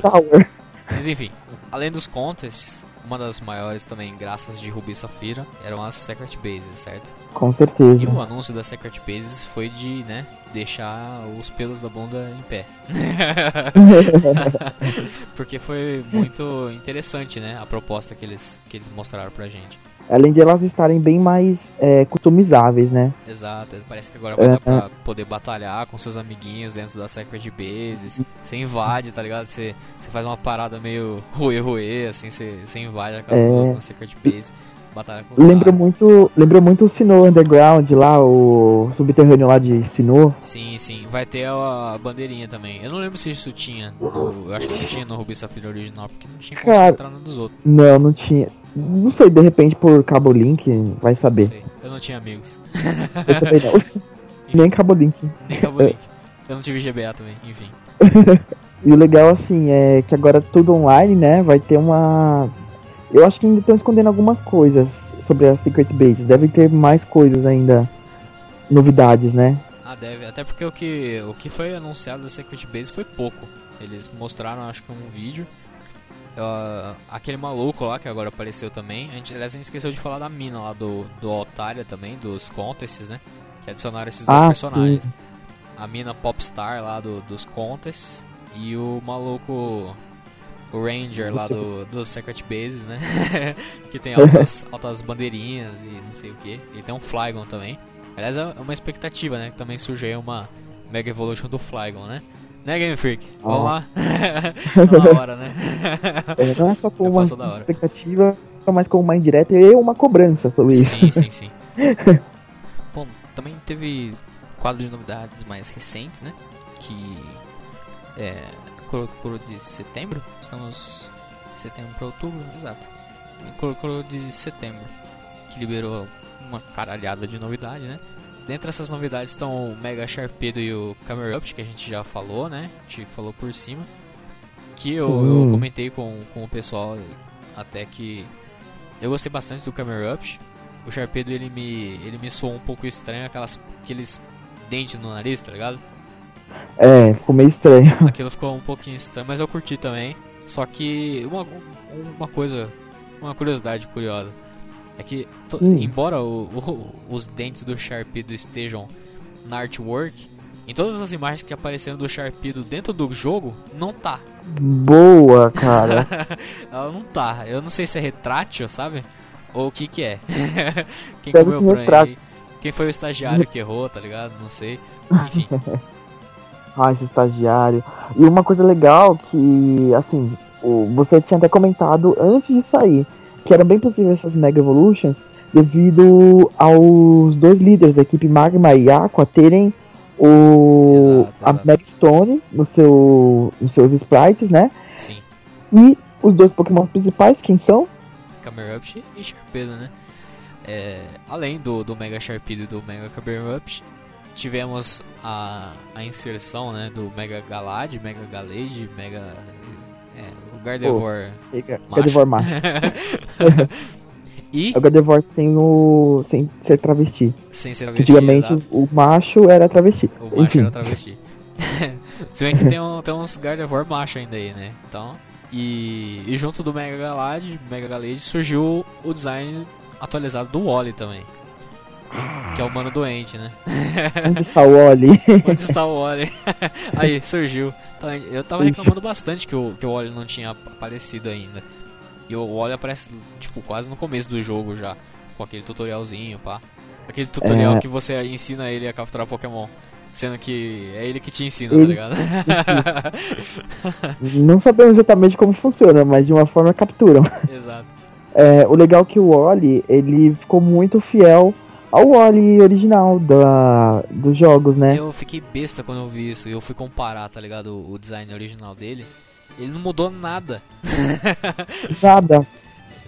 Tower. Mas enfim, além dos contests, uma das maiores também graças de Ruby e Safira eram as Secret Bases, certo? Com E certeza. o anúncio das Secret Bases foi de, né, deixar os pelos da bunda em pé. Porque foi muito interessante, né, a proposta que eles, que eles mostraram pra gente. Além de elas estarem bem mais é, customizáveis, né? Exato, parece que agora vai É, dar pra poder batalhar com seus amiguinhos dentro da Secret Bases. Você invade, tá ligado? Você, você faz uma parada meio ruê ruê, assim, você, você invade a casa dos É. outros na Secret Base. Batalha com Lembra muito, lembra muito o Sinnoh Underground lá, o subterrâneo lá de Sinnoh. Sim, sim. Vai ter a bandeirinha também. Eu não lembro se isso tinha. No, eu acho que não tinha no Ruby Safira original, porque não tinha como Cara. entrar no dos outros. Não, não tinha. Não sei, de repente por cabo link, vai Não saber. sei. Eu não tinha amigos. Eu também não. Nem cabo link. Nem Cabo Link. Eu não tive GBA também, enfim. E o legal, assim, é que agora tudo online, né? Vai ter uma. Eu acho que ainda estão escondendo algumas coisas sobre as Secret Bases. Deve ter mais coisas ainda. Novidades, né? Ah, deve. Até porque o que, o que foi anunciado da Secret Base foi pouco. Eles mostraram, acho que um vídeo. Ah, aquele maluco lá que agora apareceu também. A gente, aliás, a gente esqueceu de falar da mina lá do, do Altaria também, dos contests, né? Que adicionaram esses dois Ah, personagens. sim. A mina Popstar lá do, dos contests e o maluco. O Ranger Do lá do, dos Secret Bases, né? que tem altas, altas bandeirinhas e não sei o que. E tem um Flygon também. Aliás, é uma expectativa, né? Que também surge aí uma Mega Evolution do Flygon, né? Né, Game Freak? Vamos Ó. lá? tá na hora, né? É, não é só como Já uma expectativa, mas como uma indireta e uma cobrança sobre isso. sim, sim, sim. Bom, também teve quadro de novidades mais recentes, né? Que é Kurokuro de setembro. Estamos em setembro para outubro, exato. Kurokuro de setembro, que liberou uma caralhada de novidade, né? Dentre essas novidades estão o Mega Sharpedo e o Camera Up, que a gente já falou, né? A gente falou por cima. Que eu, eu Hum. comentei com, com o pessoal até que eu gostei bastante do Camera Up. O Sharpedo ele me, ele me soou um pouco estranho, aquelas, aqueles dentes no nariz, tá ligado? É, ficou meio estranho. Aquilo ficou um pouquinho estranho, mas eu curti também. Só que uma, uma coisa, uma curiosidade curiosa é que, embora o- o- os dentes do Sharpedo estejam na artwork, em todas as imagens que apareceram do Sharpedo dentro do jogo, não tá. Boa, cara. Ela não tá. Eu não sei se é retrátil, sabe? Ou o que que é. Quem Deve comeu o aí? Quem foi o estagiário que errou, tá ligado? Não sei. Enfim. Ah, esse estagiário. E uma coisa legal que, assim, você tinha até comentado antes de sair, que eram bem possíveis essas Mega Evolutions devido aos dois líderes da equipe Magma e Aqua terem o Exato, a exato. Mega Stone no seu, nos seus sprites, né? Sim. E os dois Pokémon principais, quem são? Camerupt e Sharpedo, né? É, além do, do Mega Sharpedo e do Mega Camerupt, tivemos a, a inserção né, do Mega Galad, Mega Galade, Mega. Gardevoir. Gardevoir macho. e, É o Gardevoir sem, o, sem ser travesti. sem ser travesti, Antigamente exato. o macho era travesti. O macho Enfim. era travesti. Se bem que tem, um, tem uns Gardevoir macho ainda aí, né? Então. E, e junto do Mega Galad, Mega Galade, surgiu o design atualizado do Wally também. Que é o mano doente, né? Onde está o Oli? Onde está o Wally? Aí, surgiu. Então, eu tava reclamando bastante que o, que o Wally não tinha aparecido ainda. E o Wally aparece, tipo, quase no começo do jogo já. Com aquele tutorialzinho, pá. Aquele tutorial É. que você ensina ele a capturar Pokémon. Sendo que é ele que te ensina, Ele tá ligado? Não sabemos exatamente como funciona, mas de uma forma capturam. Exato. É, o legal é que o Oli, ele ficou muito fiel ao Oli original da, dos jogos, né? Eu fiquei besta quando eu vi isso. Eu fui comparar, tá ligado? O, o design original dele. Ele não mudou nada. Nada.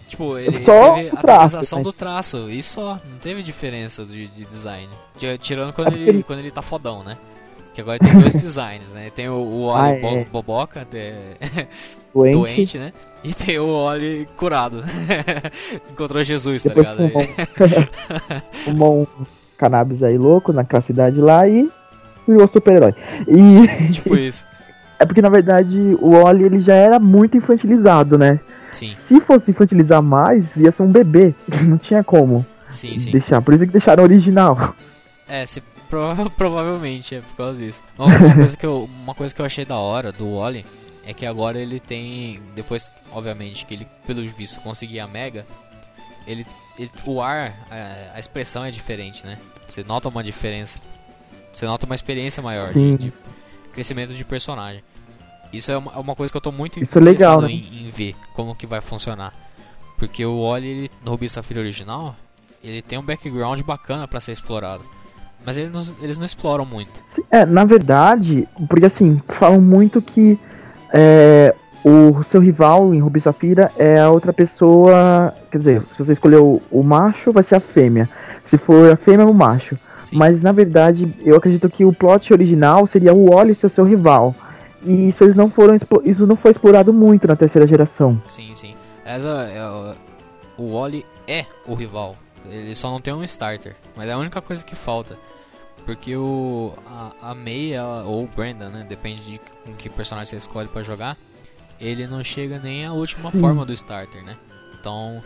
Tipo, ele Só teve o a traço, atualização mas- do traço e só. Não teve diferença de, de design. Ti- Tirando quando, É ele, ele- quando ele tá fodão, né? Que agora tem dois designs, né? Tem o, o Oli Ah, bo- é. boboca, de- Doente. doente, né? E tem o Oli curado. Encontrou Jesus, tá Depois ligado? fumou, fumou um cannabis aí louco naquela cidade lá e virou super-herói. E tipo isso. é porque, na verdade, o Oli ele já era muito infantilizado, né? Sim, Se fosse infantilizar mais, ia ser um bebê. Não tinha como sim, sim. deixar. Por isso que deixaram original. É, se, prova- provavelmente é por causa disso. Uma, coisa que eu, uma coisa que eu achei da hora do Wally é que agora ele tem. Depois, obviamente, que ele, pelo visto, conseguir a Mega, ele, ele- o ar, a, a expressão é diferente, né? Você nota uma diferença. Você nota uma experiência maior de, Sim. de crescimento de personagem. Isso é uma, é uma coisa que eu tô muito Isso é legal, interessado né? em, em ver como que vai funcionar. Porque o Wally, ele, no Ruby Safira original, ele tem um background bacana pra ser explorado. Mas eles não, eles não exploram muito. É, na verdade, porque assim, falam muito que é, o seu rival em Rubi Safira é a outra pessoa. Quer dizer, se você escolher o, macho, vai ser a fêmea. Se for a fêmea, o macho. Sim. Mas na verdade, eu acredito que o plot original seria o Wally ser o seu rival. E isso eles não foram isso não foi explorado muito na terceira geração. Sim, sim. Essa é, o- o Wally é o rival. Ele só não tem um starter. Mas é a única coisa que falta. Porque o a, a May ela- ou o Brandon, né? Depende de com que personagem você escolhe pra jogar. Ele não chega nem à última Sim. forma do starter, né? Então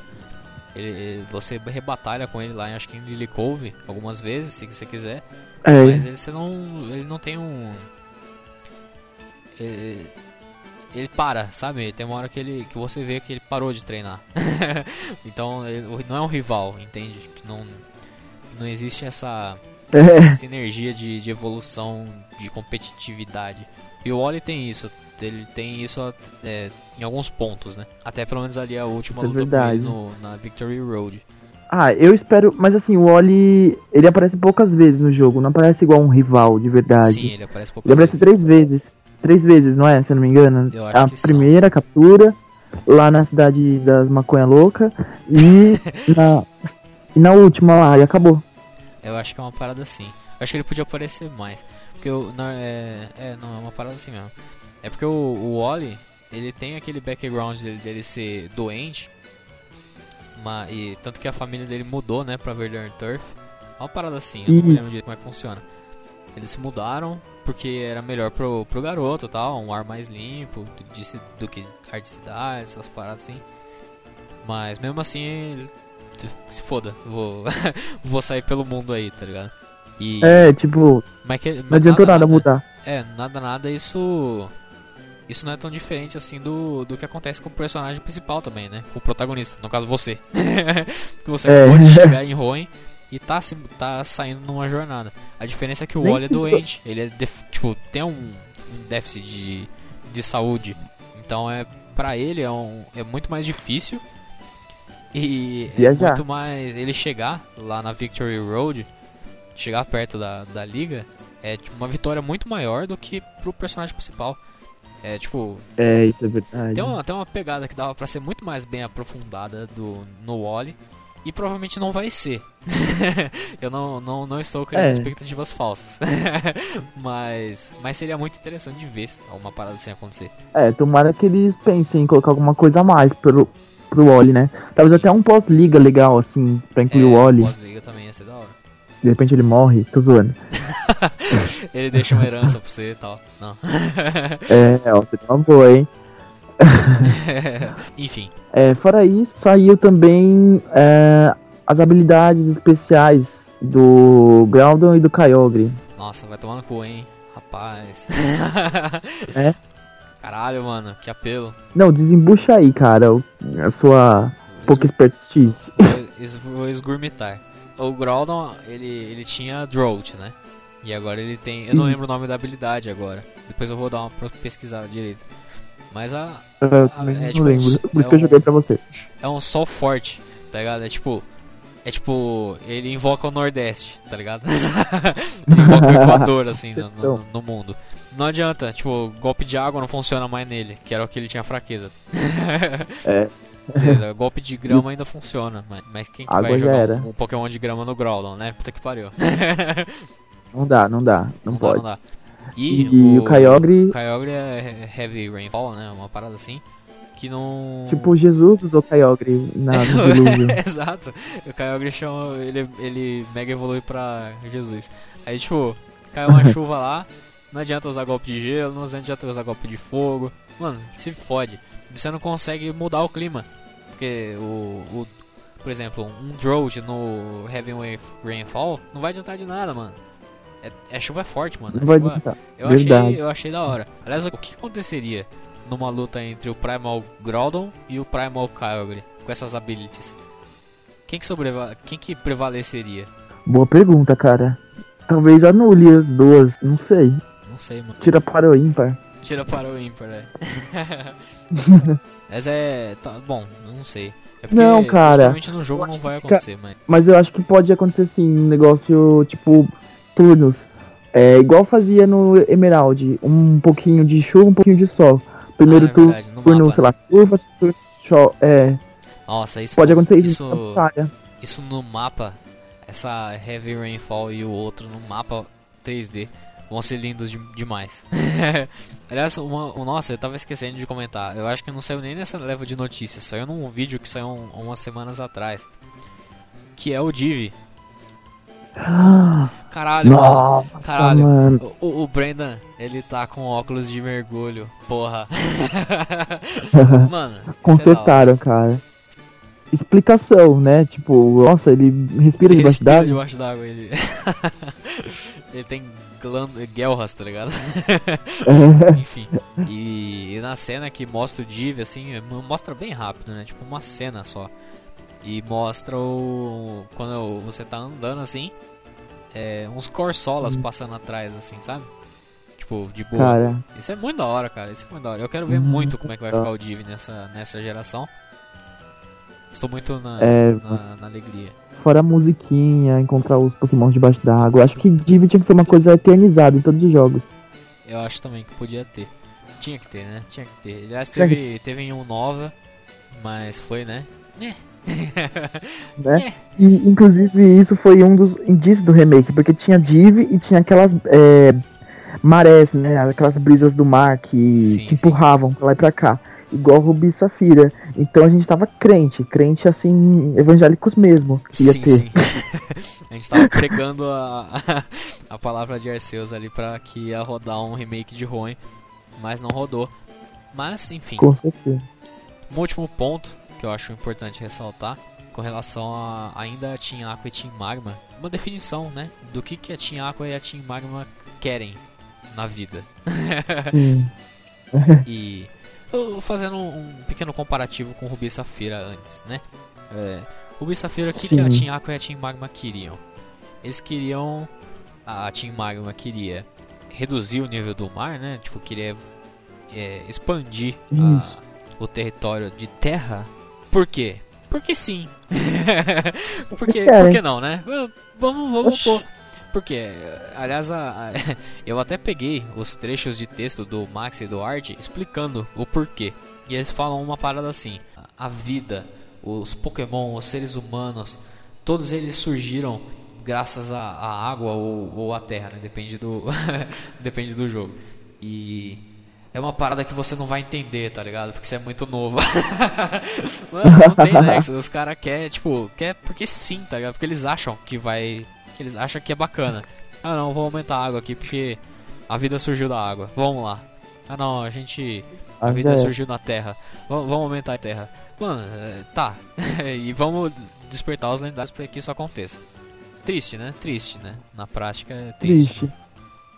ele- você rebatalha com ele lá, em- acho que em Lily Cove, algumas vezes, se você quiser. É, Mas ele, você não, ele não tem um. Ele, ele para, sabe? Tem uma hora que, ele, que você vê que ele parou de treinar. então ele não é um rival, entende? Não, não existe essa, essa é, sinergia de, de evolução, de competitividade. E o Wally tem isso. Ele tem isso é, em alguns pontos, né? Até pelo menos ali a última Isso é luta verdade. no, na Victory Road. Ah, eu espero. Mas assim, o Wally. Ele aparece poucas vezes no jogo, não aparece igual um rival de verdade. Sim, ele aparece pouco. Ele aparece três vezes. Três vezes, não é? Se eu não me engano. Eu a que são. primeira captura, lá na cidade das maconha louca, e na, e na última lá, e acabou. Eu acho que é uma parada assim. Eu acho que ele podia aparecer mais. Porque o. Não, é, é, não, é uma parada assim mesmo. É porque o, o Wally, ele tem aquele background dele, dele ser doente. ma- e tanto que a família dele mudou, né, pra Verdun Turf. É uma parada assim, eu não lembro direito como é que funciona. Eles se mudaram porque era melhor pro, pro garoto tal, um ar mais limpo de, do que ar de cidade, essas paradas assim. Mas mesmo assim, se foda, vou, vou sair pelo mundo aí, tá ligado? E, É, tipo, mas que, não adiantou nada mudar. É, nada, nada, isso. Isso não é tão diferente assim do, do que acontece com o personagem principal também, né? Com o protagonista, no caso você. Você É. pode chegar em Roen e tá, se, tá saindo numa jornada. A diferença é que o Wally é doente, ele é def- tipo, tem um, um déficit de, de saúde. Então é pra ele é, um, é muito mais difícil. E é Viajar. muito mais. Ele chegar lá na Victory Road, chegar perto da, da liga, é tipo, uma vitória muito maior do que pro personagem principal. É tipo, É, isso é verdade. tem uma, tem uma pegada que dava pra ser muito mais bem aprofundada do, no Wally. E provavelmente não vai ser. Eu não, não, não estou criando É. expectativas falsas. mas, mas seria muito interessante de ver uma parada assim acontecer. É, tomara que eles pensem em colocar alguma coisa a mais pro, pro Wally, né? Talvez até um pós-liga legal, assim, pra incluir o Wally. É, Pós-liga também ia ser da hora. De repente ele morre, tô zoando. Ele deixa uma herança pra você e tal. Não. É, ó, você tá uma boa, hein? Enfim. É, fora isso, saiu também é, as habilidades especiais do Groudon e do Kyogre. Nossa, vai tomar no cu, hein? Rapaz. É? Caralho, mano, que apelo. Não, desembucha aí, cara, a sua pouca expertise. Vou es- Vou esgurmitar. O Groudon, ele, ele tinha Drought, né? E agora ele tem. Eu não lembro o nome da habilidade agora. Depois eu vou dar uma pesquisada direito. Mas a, Eu também é não tipo lembro, um- por isso é que eu um- joguei pra você. é um sol forte, tá ligado? É tipo. É tipo. Ele invoca o Nordeste, tá ligado? ele invoca o Equador, assim, no, Então. no, no mundo. Não adianta, tipo, golpe de água não funciona mais nele, que era o que ele tinha fraqueza. É. Beleza, golpe de grama ainda funciona, mas, mas quem que vai jogar era. um, um Pokémon de grama no Groudon, né? Puta que pariu. Não dá, não dá, não, Não dá, pode. não dá. E, E, o Kyogre, o Kyogre é Heavy Rainfall, né? Uma parada assim. Que não. tipo, Jesus usou Kyogre na. Exato. O Kyogre chama. Ele, ele mega evolui pra Jesus. Aí, tipo, cai uma chuva lá. Não adianta usar golpe de gelo, não adianta usar golpe de fogo. Mano, se fode. Você não consegue mudar o clima. Porque o. o por exemplo, um Drought no Heavy Rainfall não vai adiantar de nada, mano. É, é chuva forte, mano. Não É vai chuva- eu achei, eu achei da hora. Aliás, o que aconteceria numa luta entre o Primal Groudon e o Primal Kyogre com essas abilities? Quem que, sobreva quem que prevaleceria? Boa pergunta, cara. Talvez anule as duas, não sei. Não sei, mano. Tira para o ímpar. Tira para o ímpar, né? Mas é. Tá, bom, não sei. É porque Não, cara. Provavelmente no jogo não vai acontecer, mas. Mas eu acho que pode acontecer sim, um negócio tipo turnos. É igual fazia no Emerald, um pouquinho de chuva, um pouquinho de sol. Primeiro Ah, é verdade, no turno, sei lá, chuva, segundo sol. É, Nossa, isso. pode acontecer isso. isso- batalha. Isso no mapa, essa Heavy Rainfall e o outro no mapa 3D vão ser lindos de- demais. Aliás, uma, o- nossa, eu tava esquecendo de comentar. Eu acho que não saiu nem nessa leva de notícias, saiu num vídeo que saiu um- umas semanas atrás. Que é o Divi. Caralho, mano. Nossa, Caralho. mano. O, o- Brendan, ele tá com óculos de mergulho. Porra. Mano, é. Consertaram, cara. Explicação, né? Tipo, nossa, ele respira Ele debaixo d'água. debaixo d'água. Ele... ele tem glând- guelras, tá ligado? Enfim. E, e na cena que mostra o Div, assim, mo- mostra bem rápido, né? Tipo, uma cena só. E mostra o. Quando você tá andando assim, é, uns corsolas passando atrás, assim, sabe? Tipo, de boa. Cara, Isso é muito da hora, cara. Isso é muito da hora. Eu quero ver Uhum. muito como é que vai ficar o Div nessa, nessa geração. Estou muito na, É, na, na alegria. fora a musiquinha, encontrar os Pokémon debaixo d'água. Acho que Div tinha que ser uma coisa eternizada em todos os jogos. Eu acho também que podia ter. Tinha que ter, né? Tinha que ter. Aliás, teve, teve em um nova, mas foi, né? né? E inclusive isso foi um dos indícios do remake, porque tinha Div e tinha aquelas é, marés, né? Aquelas brisas do mar que, Sim, que sim. empurravam pra lá e pra cá. Igual Rubi e Safira. Então a gente tava crente, crente assim, evangélicos mesmo. Ia sim, ter. sim. a gente tava pregando a, a palavra de Arceus ali pra que ia rodar um remake de Ruin, mas não rodou. Mas, enfim, Com certeza. um último ponto que eu acho importante ressaltar com relação a ainda a Team Aqua e Team Magma, uma definição, né, do que, que a Team Aqua e a Team Magma querem na vida. Sim. E eu- fazendo um pequeno comparativo com Rubi e Safira antes, né? É, Rubi e Safira, o que, que a. Team Aqua e a Team Magma queriam? Eles queriam. A Team Magma queria reduzir o nível do mar, né? Tipo, queria é, expandir a- o território de terra. Por quê? Porque sim. Porque, Eles querem. por que não, né? Vamos, vamos pôr. Porque, aliás, a- a- eu até peguei os trechos de texto do Max e do Art explicando o porquê. E eles falam uma parada assim: a vida, os Pokémon, os seres humanos, todos eles surgiram graças à, à água ou, ou à terra, né? Depende do, depende do jogo. E é uma parada que você não vai entender, tá ligado? Porque você é muito novo. Mano, não tem nexo. Os caras querem, tipo, quer porque sim, tá ligado? Porque eles acham que vai. eles acham que é bacana. Ah não, vou aumentar a água aqui porque a vida surgiu da água. Vamos lá. Ah não, a gente. A vida é. surgiu na terra. Vamos, vamos aumentar a terra. Mano, é, tá. e vamos despertar os lendários pra que isso aconteça. Triste, né? Triste, né? Na prática é triste. Triste.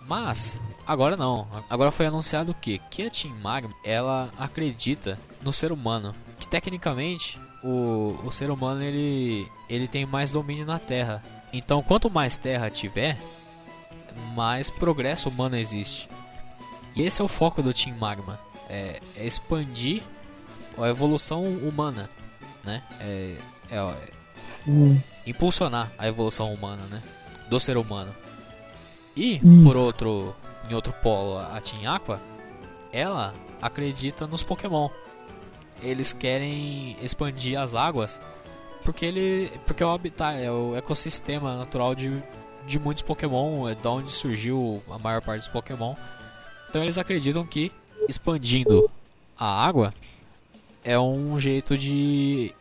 Mas, agora não. Agora foi anunciado o quê? Que a Team Magma, ela acredita no ser humano. Que tecnicamente, o, o ser humano, ele, ele tem mais domínio na Terra. Então, quanto mais Terra tiver, mais progresso humano existe. E esse é o foco do Team Magma. É, é expandir a evolução humana, né? É, é, Sim. impulsionar a evolução humana, né? Do ser humano. E, Isso. por outro, em outro polo, a Team Aqua, ela acredita nos Pokémon. Eles querem expandir as águas porque ele, porque é o habitat, é o ecossistema natural de, de muitos Pokémon, é da onde surgiu a maior parte dos Pokémon. Então eles acreditam que expandindo a água é um jeito de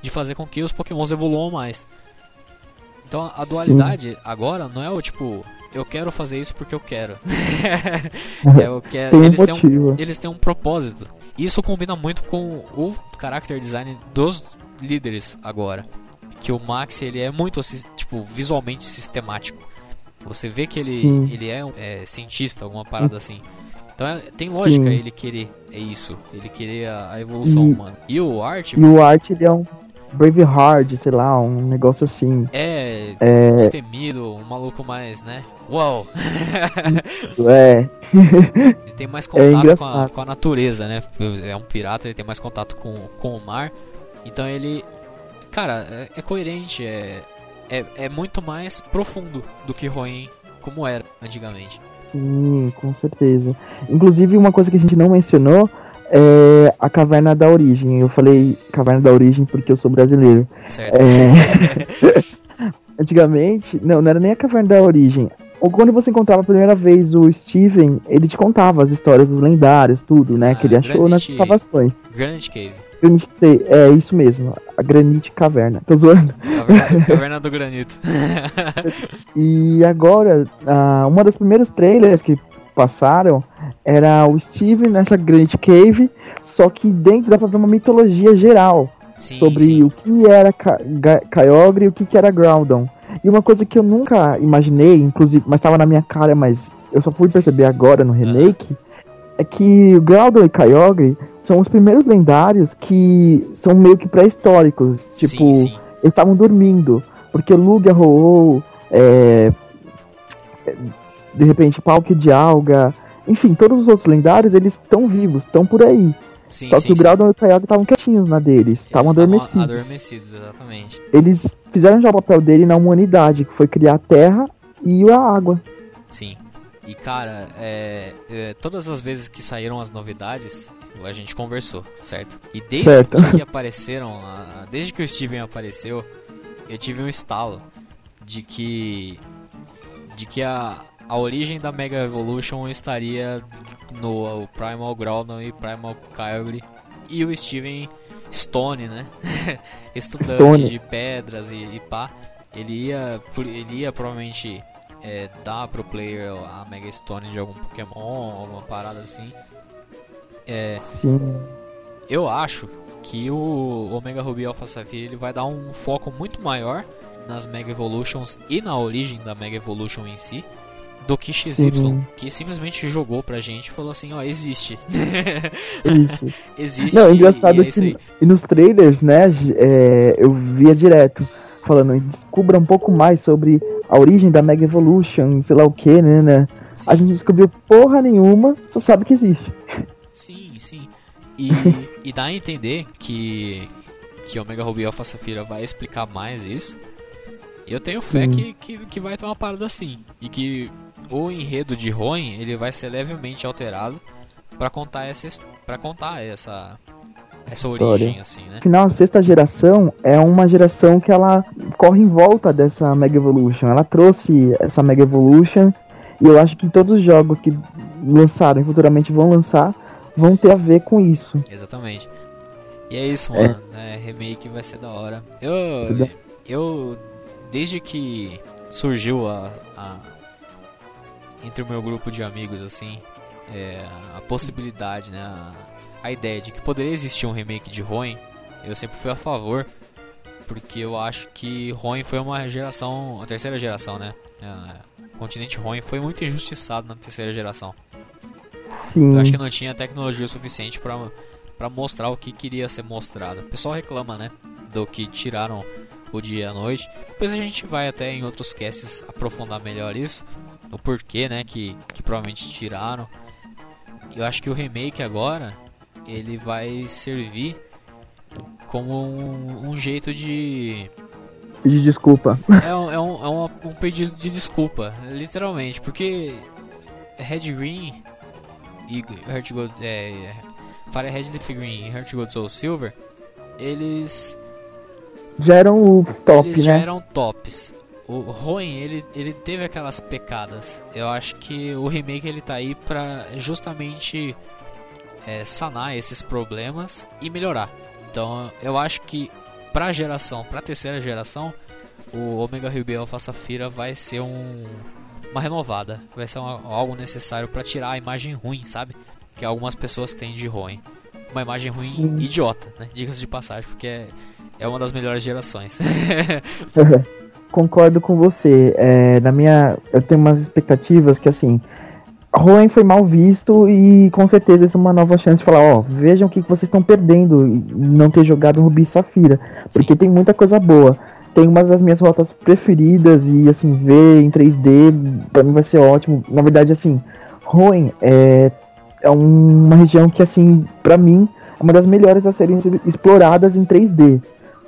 de fazer com que os Pokémons evoluam mais. Então a dualidade agora não é o tipo, eu quero fazer isso porque eu quero. é o que é, Tem um eles, têm um, eles têm um propósito. Isso combina muito com o character design dos líderes agora. Que o Max ele é muito tipo visualmente sistemático. Você vê que ele, Sim. ele é, um- é cientista, alguma parada assim. Então é- tem lógica Sim. ele querer é isso, ele querer a, a evolução E- humana. E o Art E o Art, ele é um Braveheart, sei lá, um negócio assim. é É, destemido, um maluco mais, né? Uau! é, Ele tem mais contato com, a, com a natureza, né? É um pirata, ele tem mais contato com, com o mar. Então ele. Cara, é, é coerente, é, é, é muito mais profundo do que Roen como era antigamente. Sim, com certeza. Inclusive, uma coisa que a gente não mencionou é a Caverna da Origem. Eu falei Caverna da Origem porque eu sou brasileiro. Certo? É... Antigamente, não, não era nem a Caverna da Origem. Ou quando você encontrava a primeira vez o Steven, ele te contava as histórias dos lendários, tudo, né? Ah, que ele achou Granite- nas escavações. Granite Cave. Granite, é isso mesmo, a Granite Caverna. Tô zoando. Caverna, Caverna do Granito. E agora, ah, uma das primeiras trailers que passaram era o Steven nessa Granite Cave, só que dentro dá pra ver uma mitologia geral sim, sobre sim. o que era Ca- Kyogre e o que era Groudon. E uma coisa que eu nunca imaginei, inclusive, mas estava na minha cara, mas eu só fui perceber agora no remake, é que o Groudon e Kyogre são os primeiros lendários que são meio que pré-históricos. Tipo, sim, sim. eles estavam dormindo, porque Lugia, Ho-Oh, é, de repente Palkia de Alga, enfim, todos os outros lendários, eles estão vivos, estão por aí. Sim, Só sim, que o. Groudon e o Kyogre estavam quietinhos na deles, estavam Eles estavam adormecidos. adormecidos, exatamente. Eles fizeram já o papel dele na humanidade, que foi criar a terra e a água. Sim. E cara, é, é, todas as vezes que saíram as novidades, a gente conversou, certo? E desde Certo. que apareceram, a- desde que o Steven apareceu, eu tive um estalo de que de que a, a origem da Mega Evolution estaria no Primal Groudon e Primal Kyogre e o Steven Stone, né? Estudante Stone. de pedras e, e pá. Ele ia, ele ia provavelmente é, dar pro player a Mega Stone de algum Pokémon, alguma parada assim. É, Sim. eu acho que o Omega Ruby Alpha Sapphire ele vai dar um foco muito maior nas Mega Evolutions e na origem da Mega Evolution em si do que XY, que simplesmente jogou pra gente e falou assim, ó, existe. Isso. existe. Não, é engraçado e é que e nos trailers, né, é, eu via direto falando, descubra um pouco mais sobre a origem da Mega Evolution, sei lá o que, né, né. Sim. A gente descobriu porra nenhuma, só sabe que existe. Sim, sim. E, e dá a entender que, que Omega Ruby Alpha Safira vai explicar mais isso. E eu tenho fé que, que, que vai ter uma parada assim. E que o enredo de Roen ele vai ser levemente alterado pra contar essa para contar essa essa origem assim, né? Afinal, a sexta geração é uma geração que ela corre em volta dessa Mega Evolution. Ela trouxe essa Mega Evolution e eu acho que todos os jogos que lançaram e futuramente vão lançar vão ter a ver com isso. Exatamente. E é isso, É. mano. né? remake vai ser da hora. Eu, eu desde que surgiu a, a- entre o meu grupo de amigos assim, é, a possibilidade, né, a, a ideia de que poderia existir um remake de Roen, eu sempre fui a favor, porque eu acho que Roen foi uma geração, a terceira geração, né? É, o continente Roen foi muito injustiçado na terceira geração. Sim. Eu acho que não tinha tecnologia suficiente pra mostrar o que queria ser mostrado. O pessoal reclama, né? Do que tiraram o dia e a noite. Depois a gente vai até em outros casts aprofundar melhor isso. O porquê, né? Que, que provavelmente tiraram. Eu acho que o remake agora ele vai servir como um, um jeito de Pedir desculpa. é, um, é, um, é um, um pedido de desculpa, literalmente, porque Red Green e Heart Gold, é, Fire Red Leaf Green e Heart Gold Soul Silver, eles, Já eram o top, eles já né? eram tops. O Roen, ele, ele teve aquelas pecadas. Eu acho que o remake ele tá aí pra justamente é, sanar esses problemas e melhorar. Então eu acho que pra geração, pra terceira geração, o Omega Ruby Alpha Safira vai ser um, uma renovada. Vai ser uma- algo necessário pra tirar a imagem ruim, sabe? Que algumas pessoas têm de Roen. Uma imagem ruim Sim. idiota, né? Diga-se de passagem, porque é, é uma das melhores gerações. Concordo com você. É, na minha, eu tenho umas expectativas que assim, Roen foi mal visto e com certeza isso é uma nova chance de falar, ó, vejam o que que vocês estão perdendo em não ter jogado Rubi e Safira, porque Sim. tem muita coisa boa. Tem uma das minhas rotas preferidas e assim, ver em 3D pra mim vai ser ótimo. Na verdade, assim, Roen é, é uma região que assim, pra mim, é uma das melhores a serem exploradas em 3D.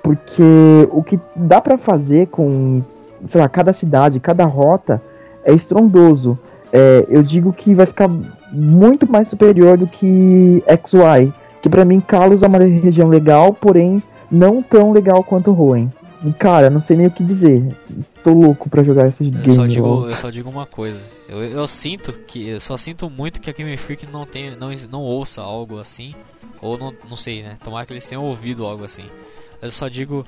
Porque o que dá para fazer com, sei lá, cada cidade, cada rota é estrondoso. É, eu digo que vai ficar muito mais superior do que XY. Que para mim Kalos é uma região legal, porém não tão legal quanto Hoenn. E cara, não sei nem o que dizer. Tô louco pra jogar esse game. Eu só digo, eu só digo uma coisa. Eu, eu sinto que. Eu só sinto muito que a Game Freak não, tem, não, não ouça algo assim. Ou não, não sei, né? Tomara que eles tenham ouvido algo assim. Eu só digo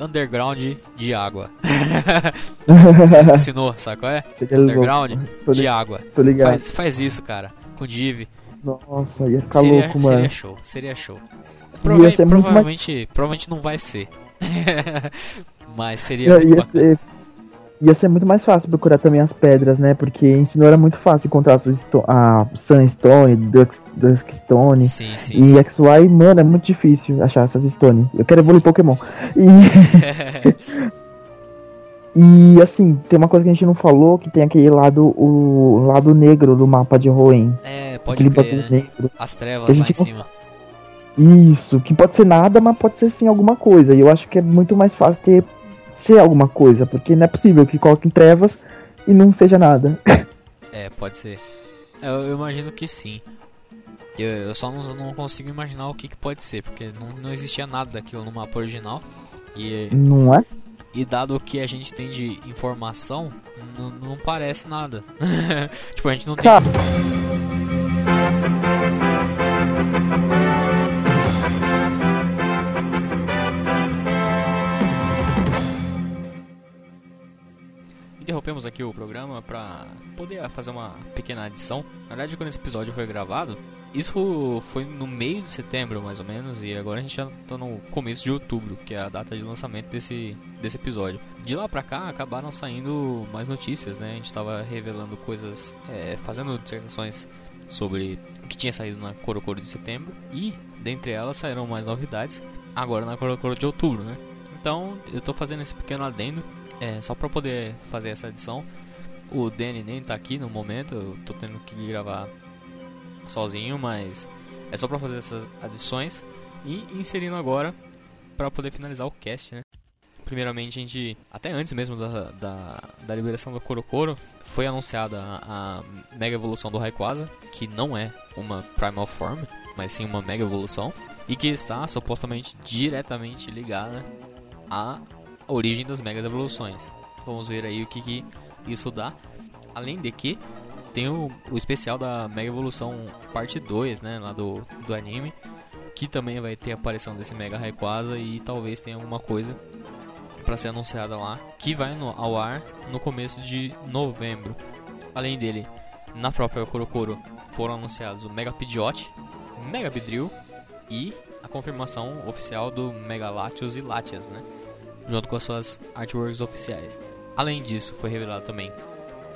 underground de água. Você ensinou, sabe qual é? Underground de água. Tô ligado. Faz, faz isso, cara. Com Div. Nossa, ia ficar seria, louco, mano. Seria show, seria show. Prova provavelmente, mais- provavelmente não vai ser. Mas seria Ia, ia ser, ia ser muito mais fácil procurar também as pedras, né? Porque em Sinnoh era muito fácil encontrar as a Sunstone, Dusk, Duskstone. Sim, sim, E sim. XY, mano, é muito difícil achar essas Stone. Eu quero evoluir Pokémon. E, e assim, tem uma coisa que a gente não falou, que tem aquele lado, o lado negro do mapa de Hoenn. é, pode Aquele crer, né? negro. As trevas lá em cima. Isso, que pode ser nada, mas pode ser sim alguma coisa. E eu acho que é muito mais fácil ter ser alguma coisa, porque não é possível que coloquem trevas e não seja nada. É, pode ser. Eu, eu imagino que sim. Eu, eu só não, não consigo imaginar o que, que pode ser, porque não, não existia nada daquilo no mapa original. E, Não é? e dado o que a gente tem de informação, não, parece nada. tipo, a gente não tem. Cara, Interrompemos aqui o programa para poder fazer uma pequena adição. Na verdade, quando esse episódio foi gravado, isso foi no meio de setembro, mais ou menos, e agora a gente já tá no começo de outubro, que é a data de lançamento desse, desse episódio. De lá pra cá, acabaram saindo mais notícias, né? A gente tava revelando coisas, é, fazendo dissertações sobre o que tinha saído na Corocoro de setembro, e dentre elas saíram mais novidades agora na Corocoro de outubro, né? Então, eu tô fazendo esse pequeno adendo é, só pra poder fazer essa edição. O Danny nem tá aqui no momento, eu tô tendo que gravar sozinho, mas é só pra fazer essas adições e inserindo agora pra poder finalizar o cast, né? Primeiramente, a gente, até antes mesmo da, da, da liberação do Korokoro, foi anunciada a, a Mega Evolução do Rayquaza, que não é uma Primal Form, mas sim uma Mega Evolução, e que está supostamente diretamente ligada à origem das Megas Evoluções. Vamos ver aí o que, que isso dá. Além de que tem o, o especial da Mega Evolução Parte 2, né, lá do, do anime, que também vai ter a aparição desse Mega Rayquaza e talvez tenha alguma coisa para ser anunciada lá, que vai no, ao ar no começo de novembro. Além dele, na própria Korokoro foram anunciados o Mega Pidgeot, Mega Beedrill e a confirmação oficial do Mega Latios e Latias, né? Junto com as suas artworks oficiais. Além disso, foi revelado também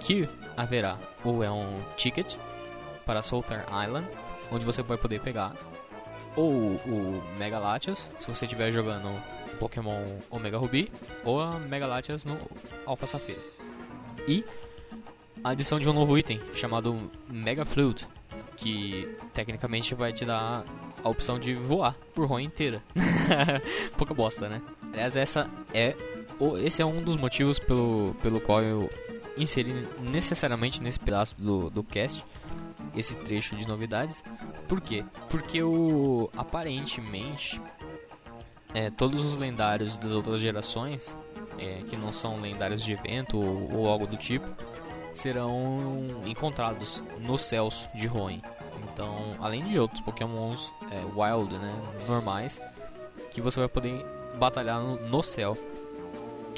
que haverá ou é um ticket para Southern Island, onde você vai poder pegar ou o Mega Latias, se você estiver jogando Pokémon Omega Ruby, ou a Mega Latias no Alpha Safira. E a adição de um novo item chamado Mega Flute, que tecnicamente vai te dar a opção de voar por Roy inteira. Pouca bosta, né? Aliás, essa é esse é um dos motivos pelo, pelo qual eu inseri necessariamente nesse pedaço do, do cast esse trecho de novidades. Por quê? Porque o aparentemente é, todos os lendários das outras gerações é, que não são lendários de evento ou, ou algo do tipo serão encontrados nos céus de Hoenn. Então, além de outros Pokémons é, Wild, né, normais, que você vai poder batalhar no, céu.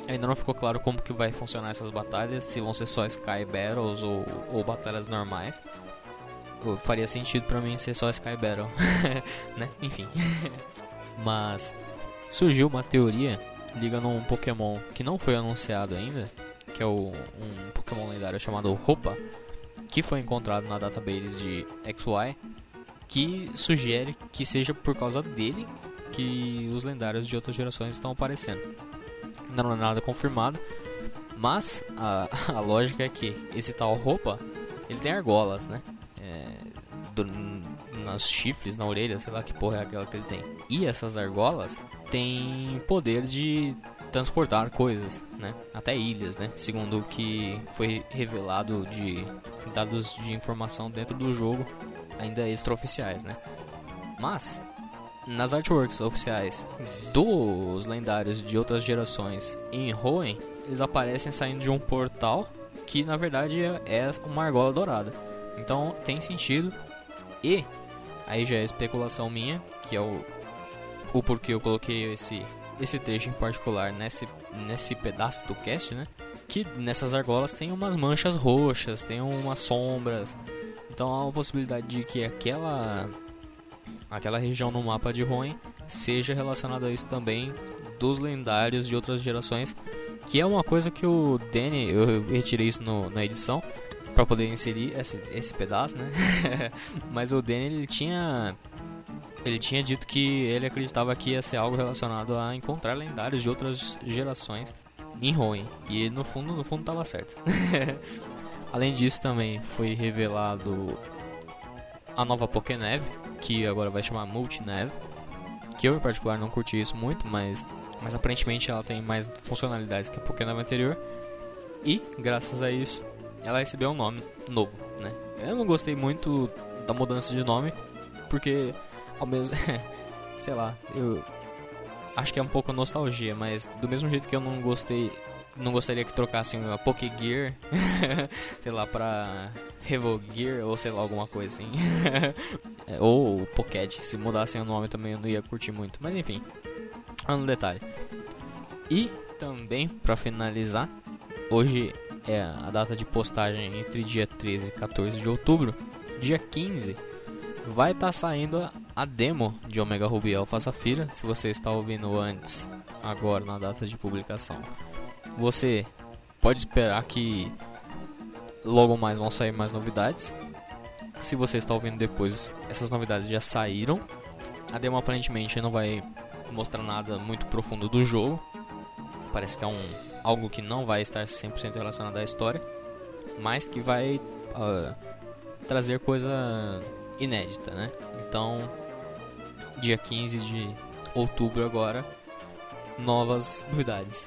Ainda não ficou claro como que vai funcionar essas batalhas, se vão ser só Sky Battles ou, ou batalhas normais. Faria sentido pra mim ser só Sky Battle, né? Enfim. Mas surgiu uma teoria ligando um Pokémon que não foi anunciado ainda, que é o, um Pokémon lendário chamado Roupa, que foi encontrado na database de XY, que sugere que seja por causa dele que os lendários de outras gerações estão aparecendo. Não é nada confirmado, mas a, a lógica é que esse tal roupa ele tem argolas, né? É, do- nas chifres, na orelha, sei lá que porra é aquela que ele tem. E essas argolas têm poder de transportar coisas, né? Até ilhas, né? Segundo o que foi revelado de dados de informação dentro do jogo, ainda extraoficiais, né? Mas nas artworks oficiais dos lendários de outras gerações em Hoenn, eles aparecem saindo de um portal que na verdade é uma argola dourada. Então tem sentido e aí já é especulação minha, que é o o porquê eu coloquei esse esse trecho em particular nesse, nesse pedaço do cast, né? Que nessas argolas tem umas manchas roxas, tem umas sombras. Então há uma possibilidade de que aquela aquela região no mapa de Hoenn seja relacionada a isso também dos lendários de outras gerações, que é uma coisa que o Danny, eu retirei isso no, na edição para poder inserir esse, esse pedaço, né? Mas o Danny ele tinha ele tinha dito que ele acreditava que ia ser algo relacionado a encontrar lendários de outras gerações em Hoenn. E no fundo, no fundo tava certo. Além disso também foi revelado a nova Pokéneve, que agora vai chamar Multineve. Que eu em particular não curti isso muito, mas, mas aparentemente ela tem mais funcionalidades que a Pokéneve anterior. E, graças a isso, ela recebeu um nome novo, né? Eu não gostei muito da mudança de nome, porque ao mesmo. sei lá, eu. Acho que é um pouco nostalgia, mas do mesmo jeito que eu não gostei. Não gostaria que trocassem a Pokégear, sei lá, pra Revogear ou sei lá, alguma coisa assim. É, ou Pocket, se mudassem o nome também eu não ia curtir muito, mas enfim, é um detalhe. E também, para finalizar, hoje é a data de postagem entre dia 13 e 14 de outubro. Dia 15 vai estar tá saindo a demo de Omega Ruby Alpha Safira, se você está ouvindo antes, agora na data de publicação. Você pode esperar que logo mais vão sair mais novidades. Se você está ouvindo depois, essas novidades já saíram. A demo aparentemente não vai mostrar nada muito profundo do jogo. Parece que é um algo que não vai estar 100% relacionado à história, mas que vai uh, trazer coisa inédita, né? Então, dia 15 de outubro agora, novas novidades.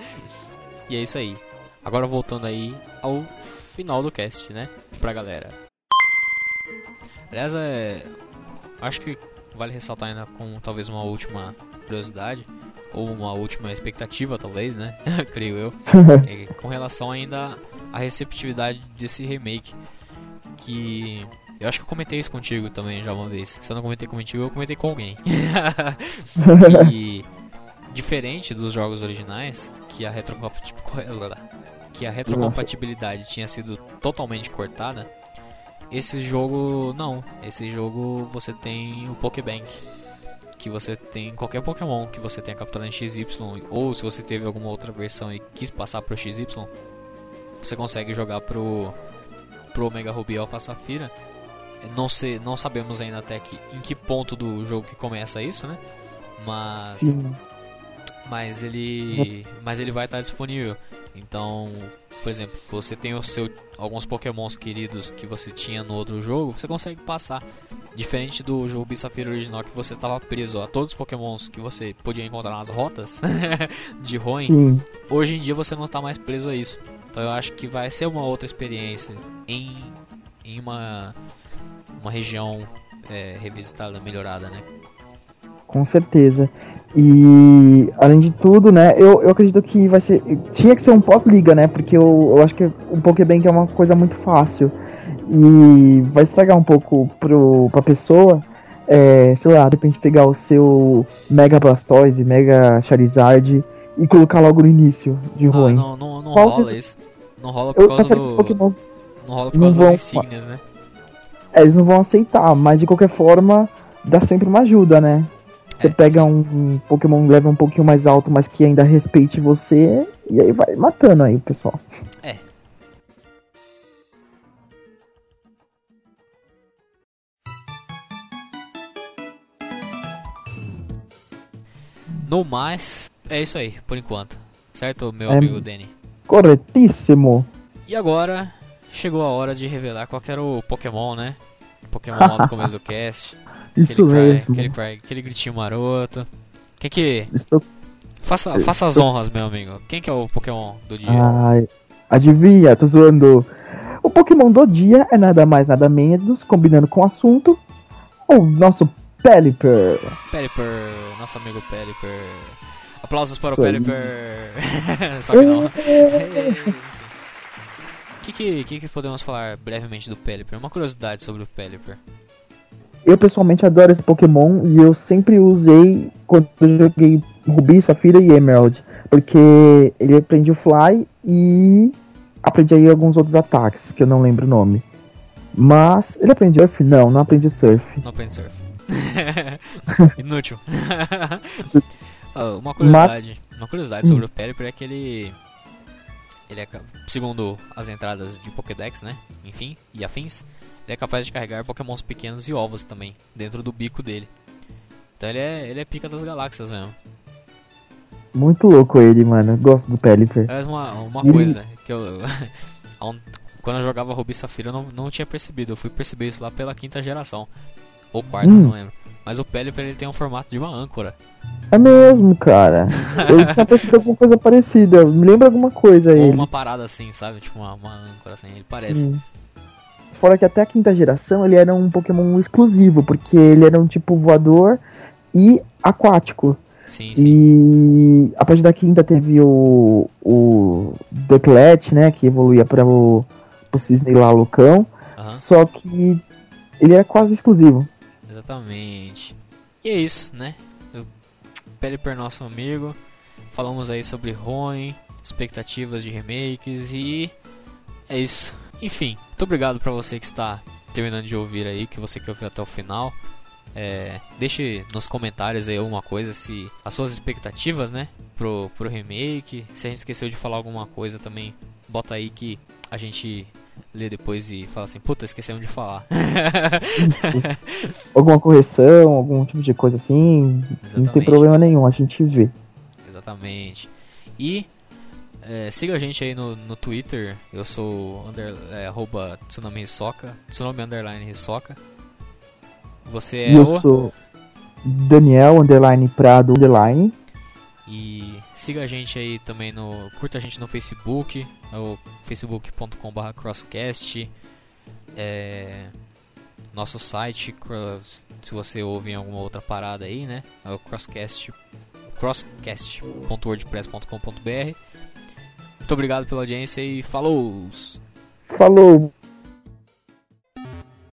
e é isso aí. Agora voltando aí ao final do cast, né? Pra galera. Aliás, é... acho que vale ressaltar ainda com talvez uma última curiosidade ou uma última expectativa, talvez, né? Creio eu, é, com relação ainda à receptividade desse remake, que eu acho que eu comentei isso contigo também já uma vez. Se eu não comentei contigo, eu comentei com alguém. e diferente dos jogos originais, que a que a retrocompatibilidade tinha sido totalmente cortada, esse jogo não. Esse jogo você tem o Pokébank. Que você tem qualquer Pokémon que você tenha capturado em XY, ou se você teve alguma outra versão e quis passar pro XY, você consegue jogar pro, pro Omega Ruby Alpha Safira não, sei, não sabemos ainda até que, em que ponto do jogo que começa isso, né? Mas. Sim. Mas ele. Mas ele vai estar disponível. Então, por exemplo, você tem o seu, alguns pokémons queridos que você tinha no outro jogo, você consegue passar. Diferente do jogo Bissafira original que você estava preso a todos os pokémons que você podia encontrar nas rotas de Hoenn, hoje em dia você não está mais preso a isso. Então eu acho que vai ser uma outra experiência em, em uma uma região é, revisitada, melhorada, né? Com certeza. E além de tudo, né, eu, eu acredito que vai ser. Tinha que ser um pós-liga, né? Porque eu, eu acho que o Pokébank é uma coisa muito fácil. E vai estragar um pouco pro, pra pessoa. É, sei lá, de repente pegar o seu Mega Blastoise, Mega Charizard e colocar logo no início de ruim. Não, não, não, não rola isso. Não rola por causa do. Não rola por causa das insígnias, né? É, eles não vão aceitar, mas de qualquer forma dá sempre uma ajuda, né? Você é, pega um, um, Pokémon level um pouquinho mais alto, mas que ainda respeite você, e aí vai matando aí o pessoal. É. No mais, é isso aí, por enquanto. Certo, meu é amigo Danny? Corretíssimo. E agora, chegou a hora de revelar qual era o Pokémon, né? Pokémon lá do começo do cast. Isso aquele, mesmo. aquele, cry, aquele gritinho maroto. Quem que. Estou... Faça, faça as honras, meu amigo. Quem que é o Pokémon do dia? Ai, adivinha, tô zoando. O Pokémon do dia é nada mais, nada menos, combinando com o assunto, o nosso Pelipper. Pelipper, nosso amigo Pelipper. Aplausos para Isso o. Pelipper. Só que não. O que, que, que podemos falar brevemente do Pelipper? Uma curiosidade sobre o Pelipper. Eu pessoalmente adoro esse Pokémon e eu sempre usei quando eu joguei Rubi, Safira e Emerald. Porque ele aprende o Fly e aprende aí alguns outros ataques, que eu não lembro o nome. Mas ele aprende Surf? Não, não aprende Surf. No Open Surf. Inútil. Uma curiosidade. Uma curiosidade sobre o Pelipper é que ele. Ele é, segundo as entradas de Pokédex, né? Enfim, e afins, ele é capaz de carregar pokémons pequenos e ovos também, dentro do bico dele. Então ele é, ele é pica das galáxias mesmo. Muito louco ele, mano. Eu gosto do Pelipper. Aliás, uma, uma Ele- coisa que eu. quando eu jogava Ruby e Safira eu não, não tinha percebido. Eu fui perceber isso lá pela quinta geração. Ou quarta, Hum. não lembro. Mas o Pelipper ele tem um formato de uma âncora. É mesmo, cara. Eu tinha percebido alguma coisa parecida. Me lembra alguma coisa Ou ele. uma parada assim, sabe? Tipo uma, uma âncora assim, ele parece. Sim. Fora que até a quinta geração ele era um Pokémon exclusivo, porque ele era um tipo voador e aquático. Sim, sim. E a partir da quinta teve o, o Ducklet, né, que evoluía para o, o Cisne lá, Lucão. Aham, Só que ele é quase exclusivo. exatamente. E é isso, né? O Pelipper, nosso amigo. Falamos aí sobre Ruin, expectativas de remakes e é isso. Enfim, muito obrigado pra você que está terminando de ouvir aí, que você que ouviu até o final. É, deixe nos comentários aí alguma coisa se as suas expectativas, né, pro, pro remake. Se a gente esqueceu de falar alguma coisa também, bota aí que a gente lê depois e fala assim, puta, esquecemos de falar. Alguma correção, algum tipo de coisa assim. Não tem Exatamente. problema nenhum, a gente vê. Exatamente. E é, siga a gente aí no, no Twitter. Eu sou under, é, arroba Tsunami Hisoka. Tsunami Underline Hisoka. Você é eu o. sou Daniel, underline Prado, underline. E siga a gente aí também no. Curta a gente no Facebook. É o facebook.com.br crosscast. É, nosso site, se você ouve em alguma outra parada aí, né? É o crosscast crosscast.wordpress.com.br Muito obrigado pela audiência e falou! Falou!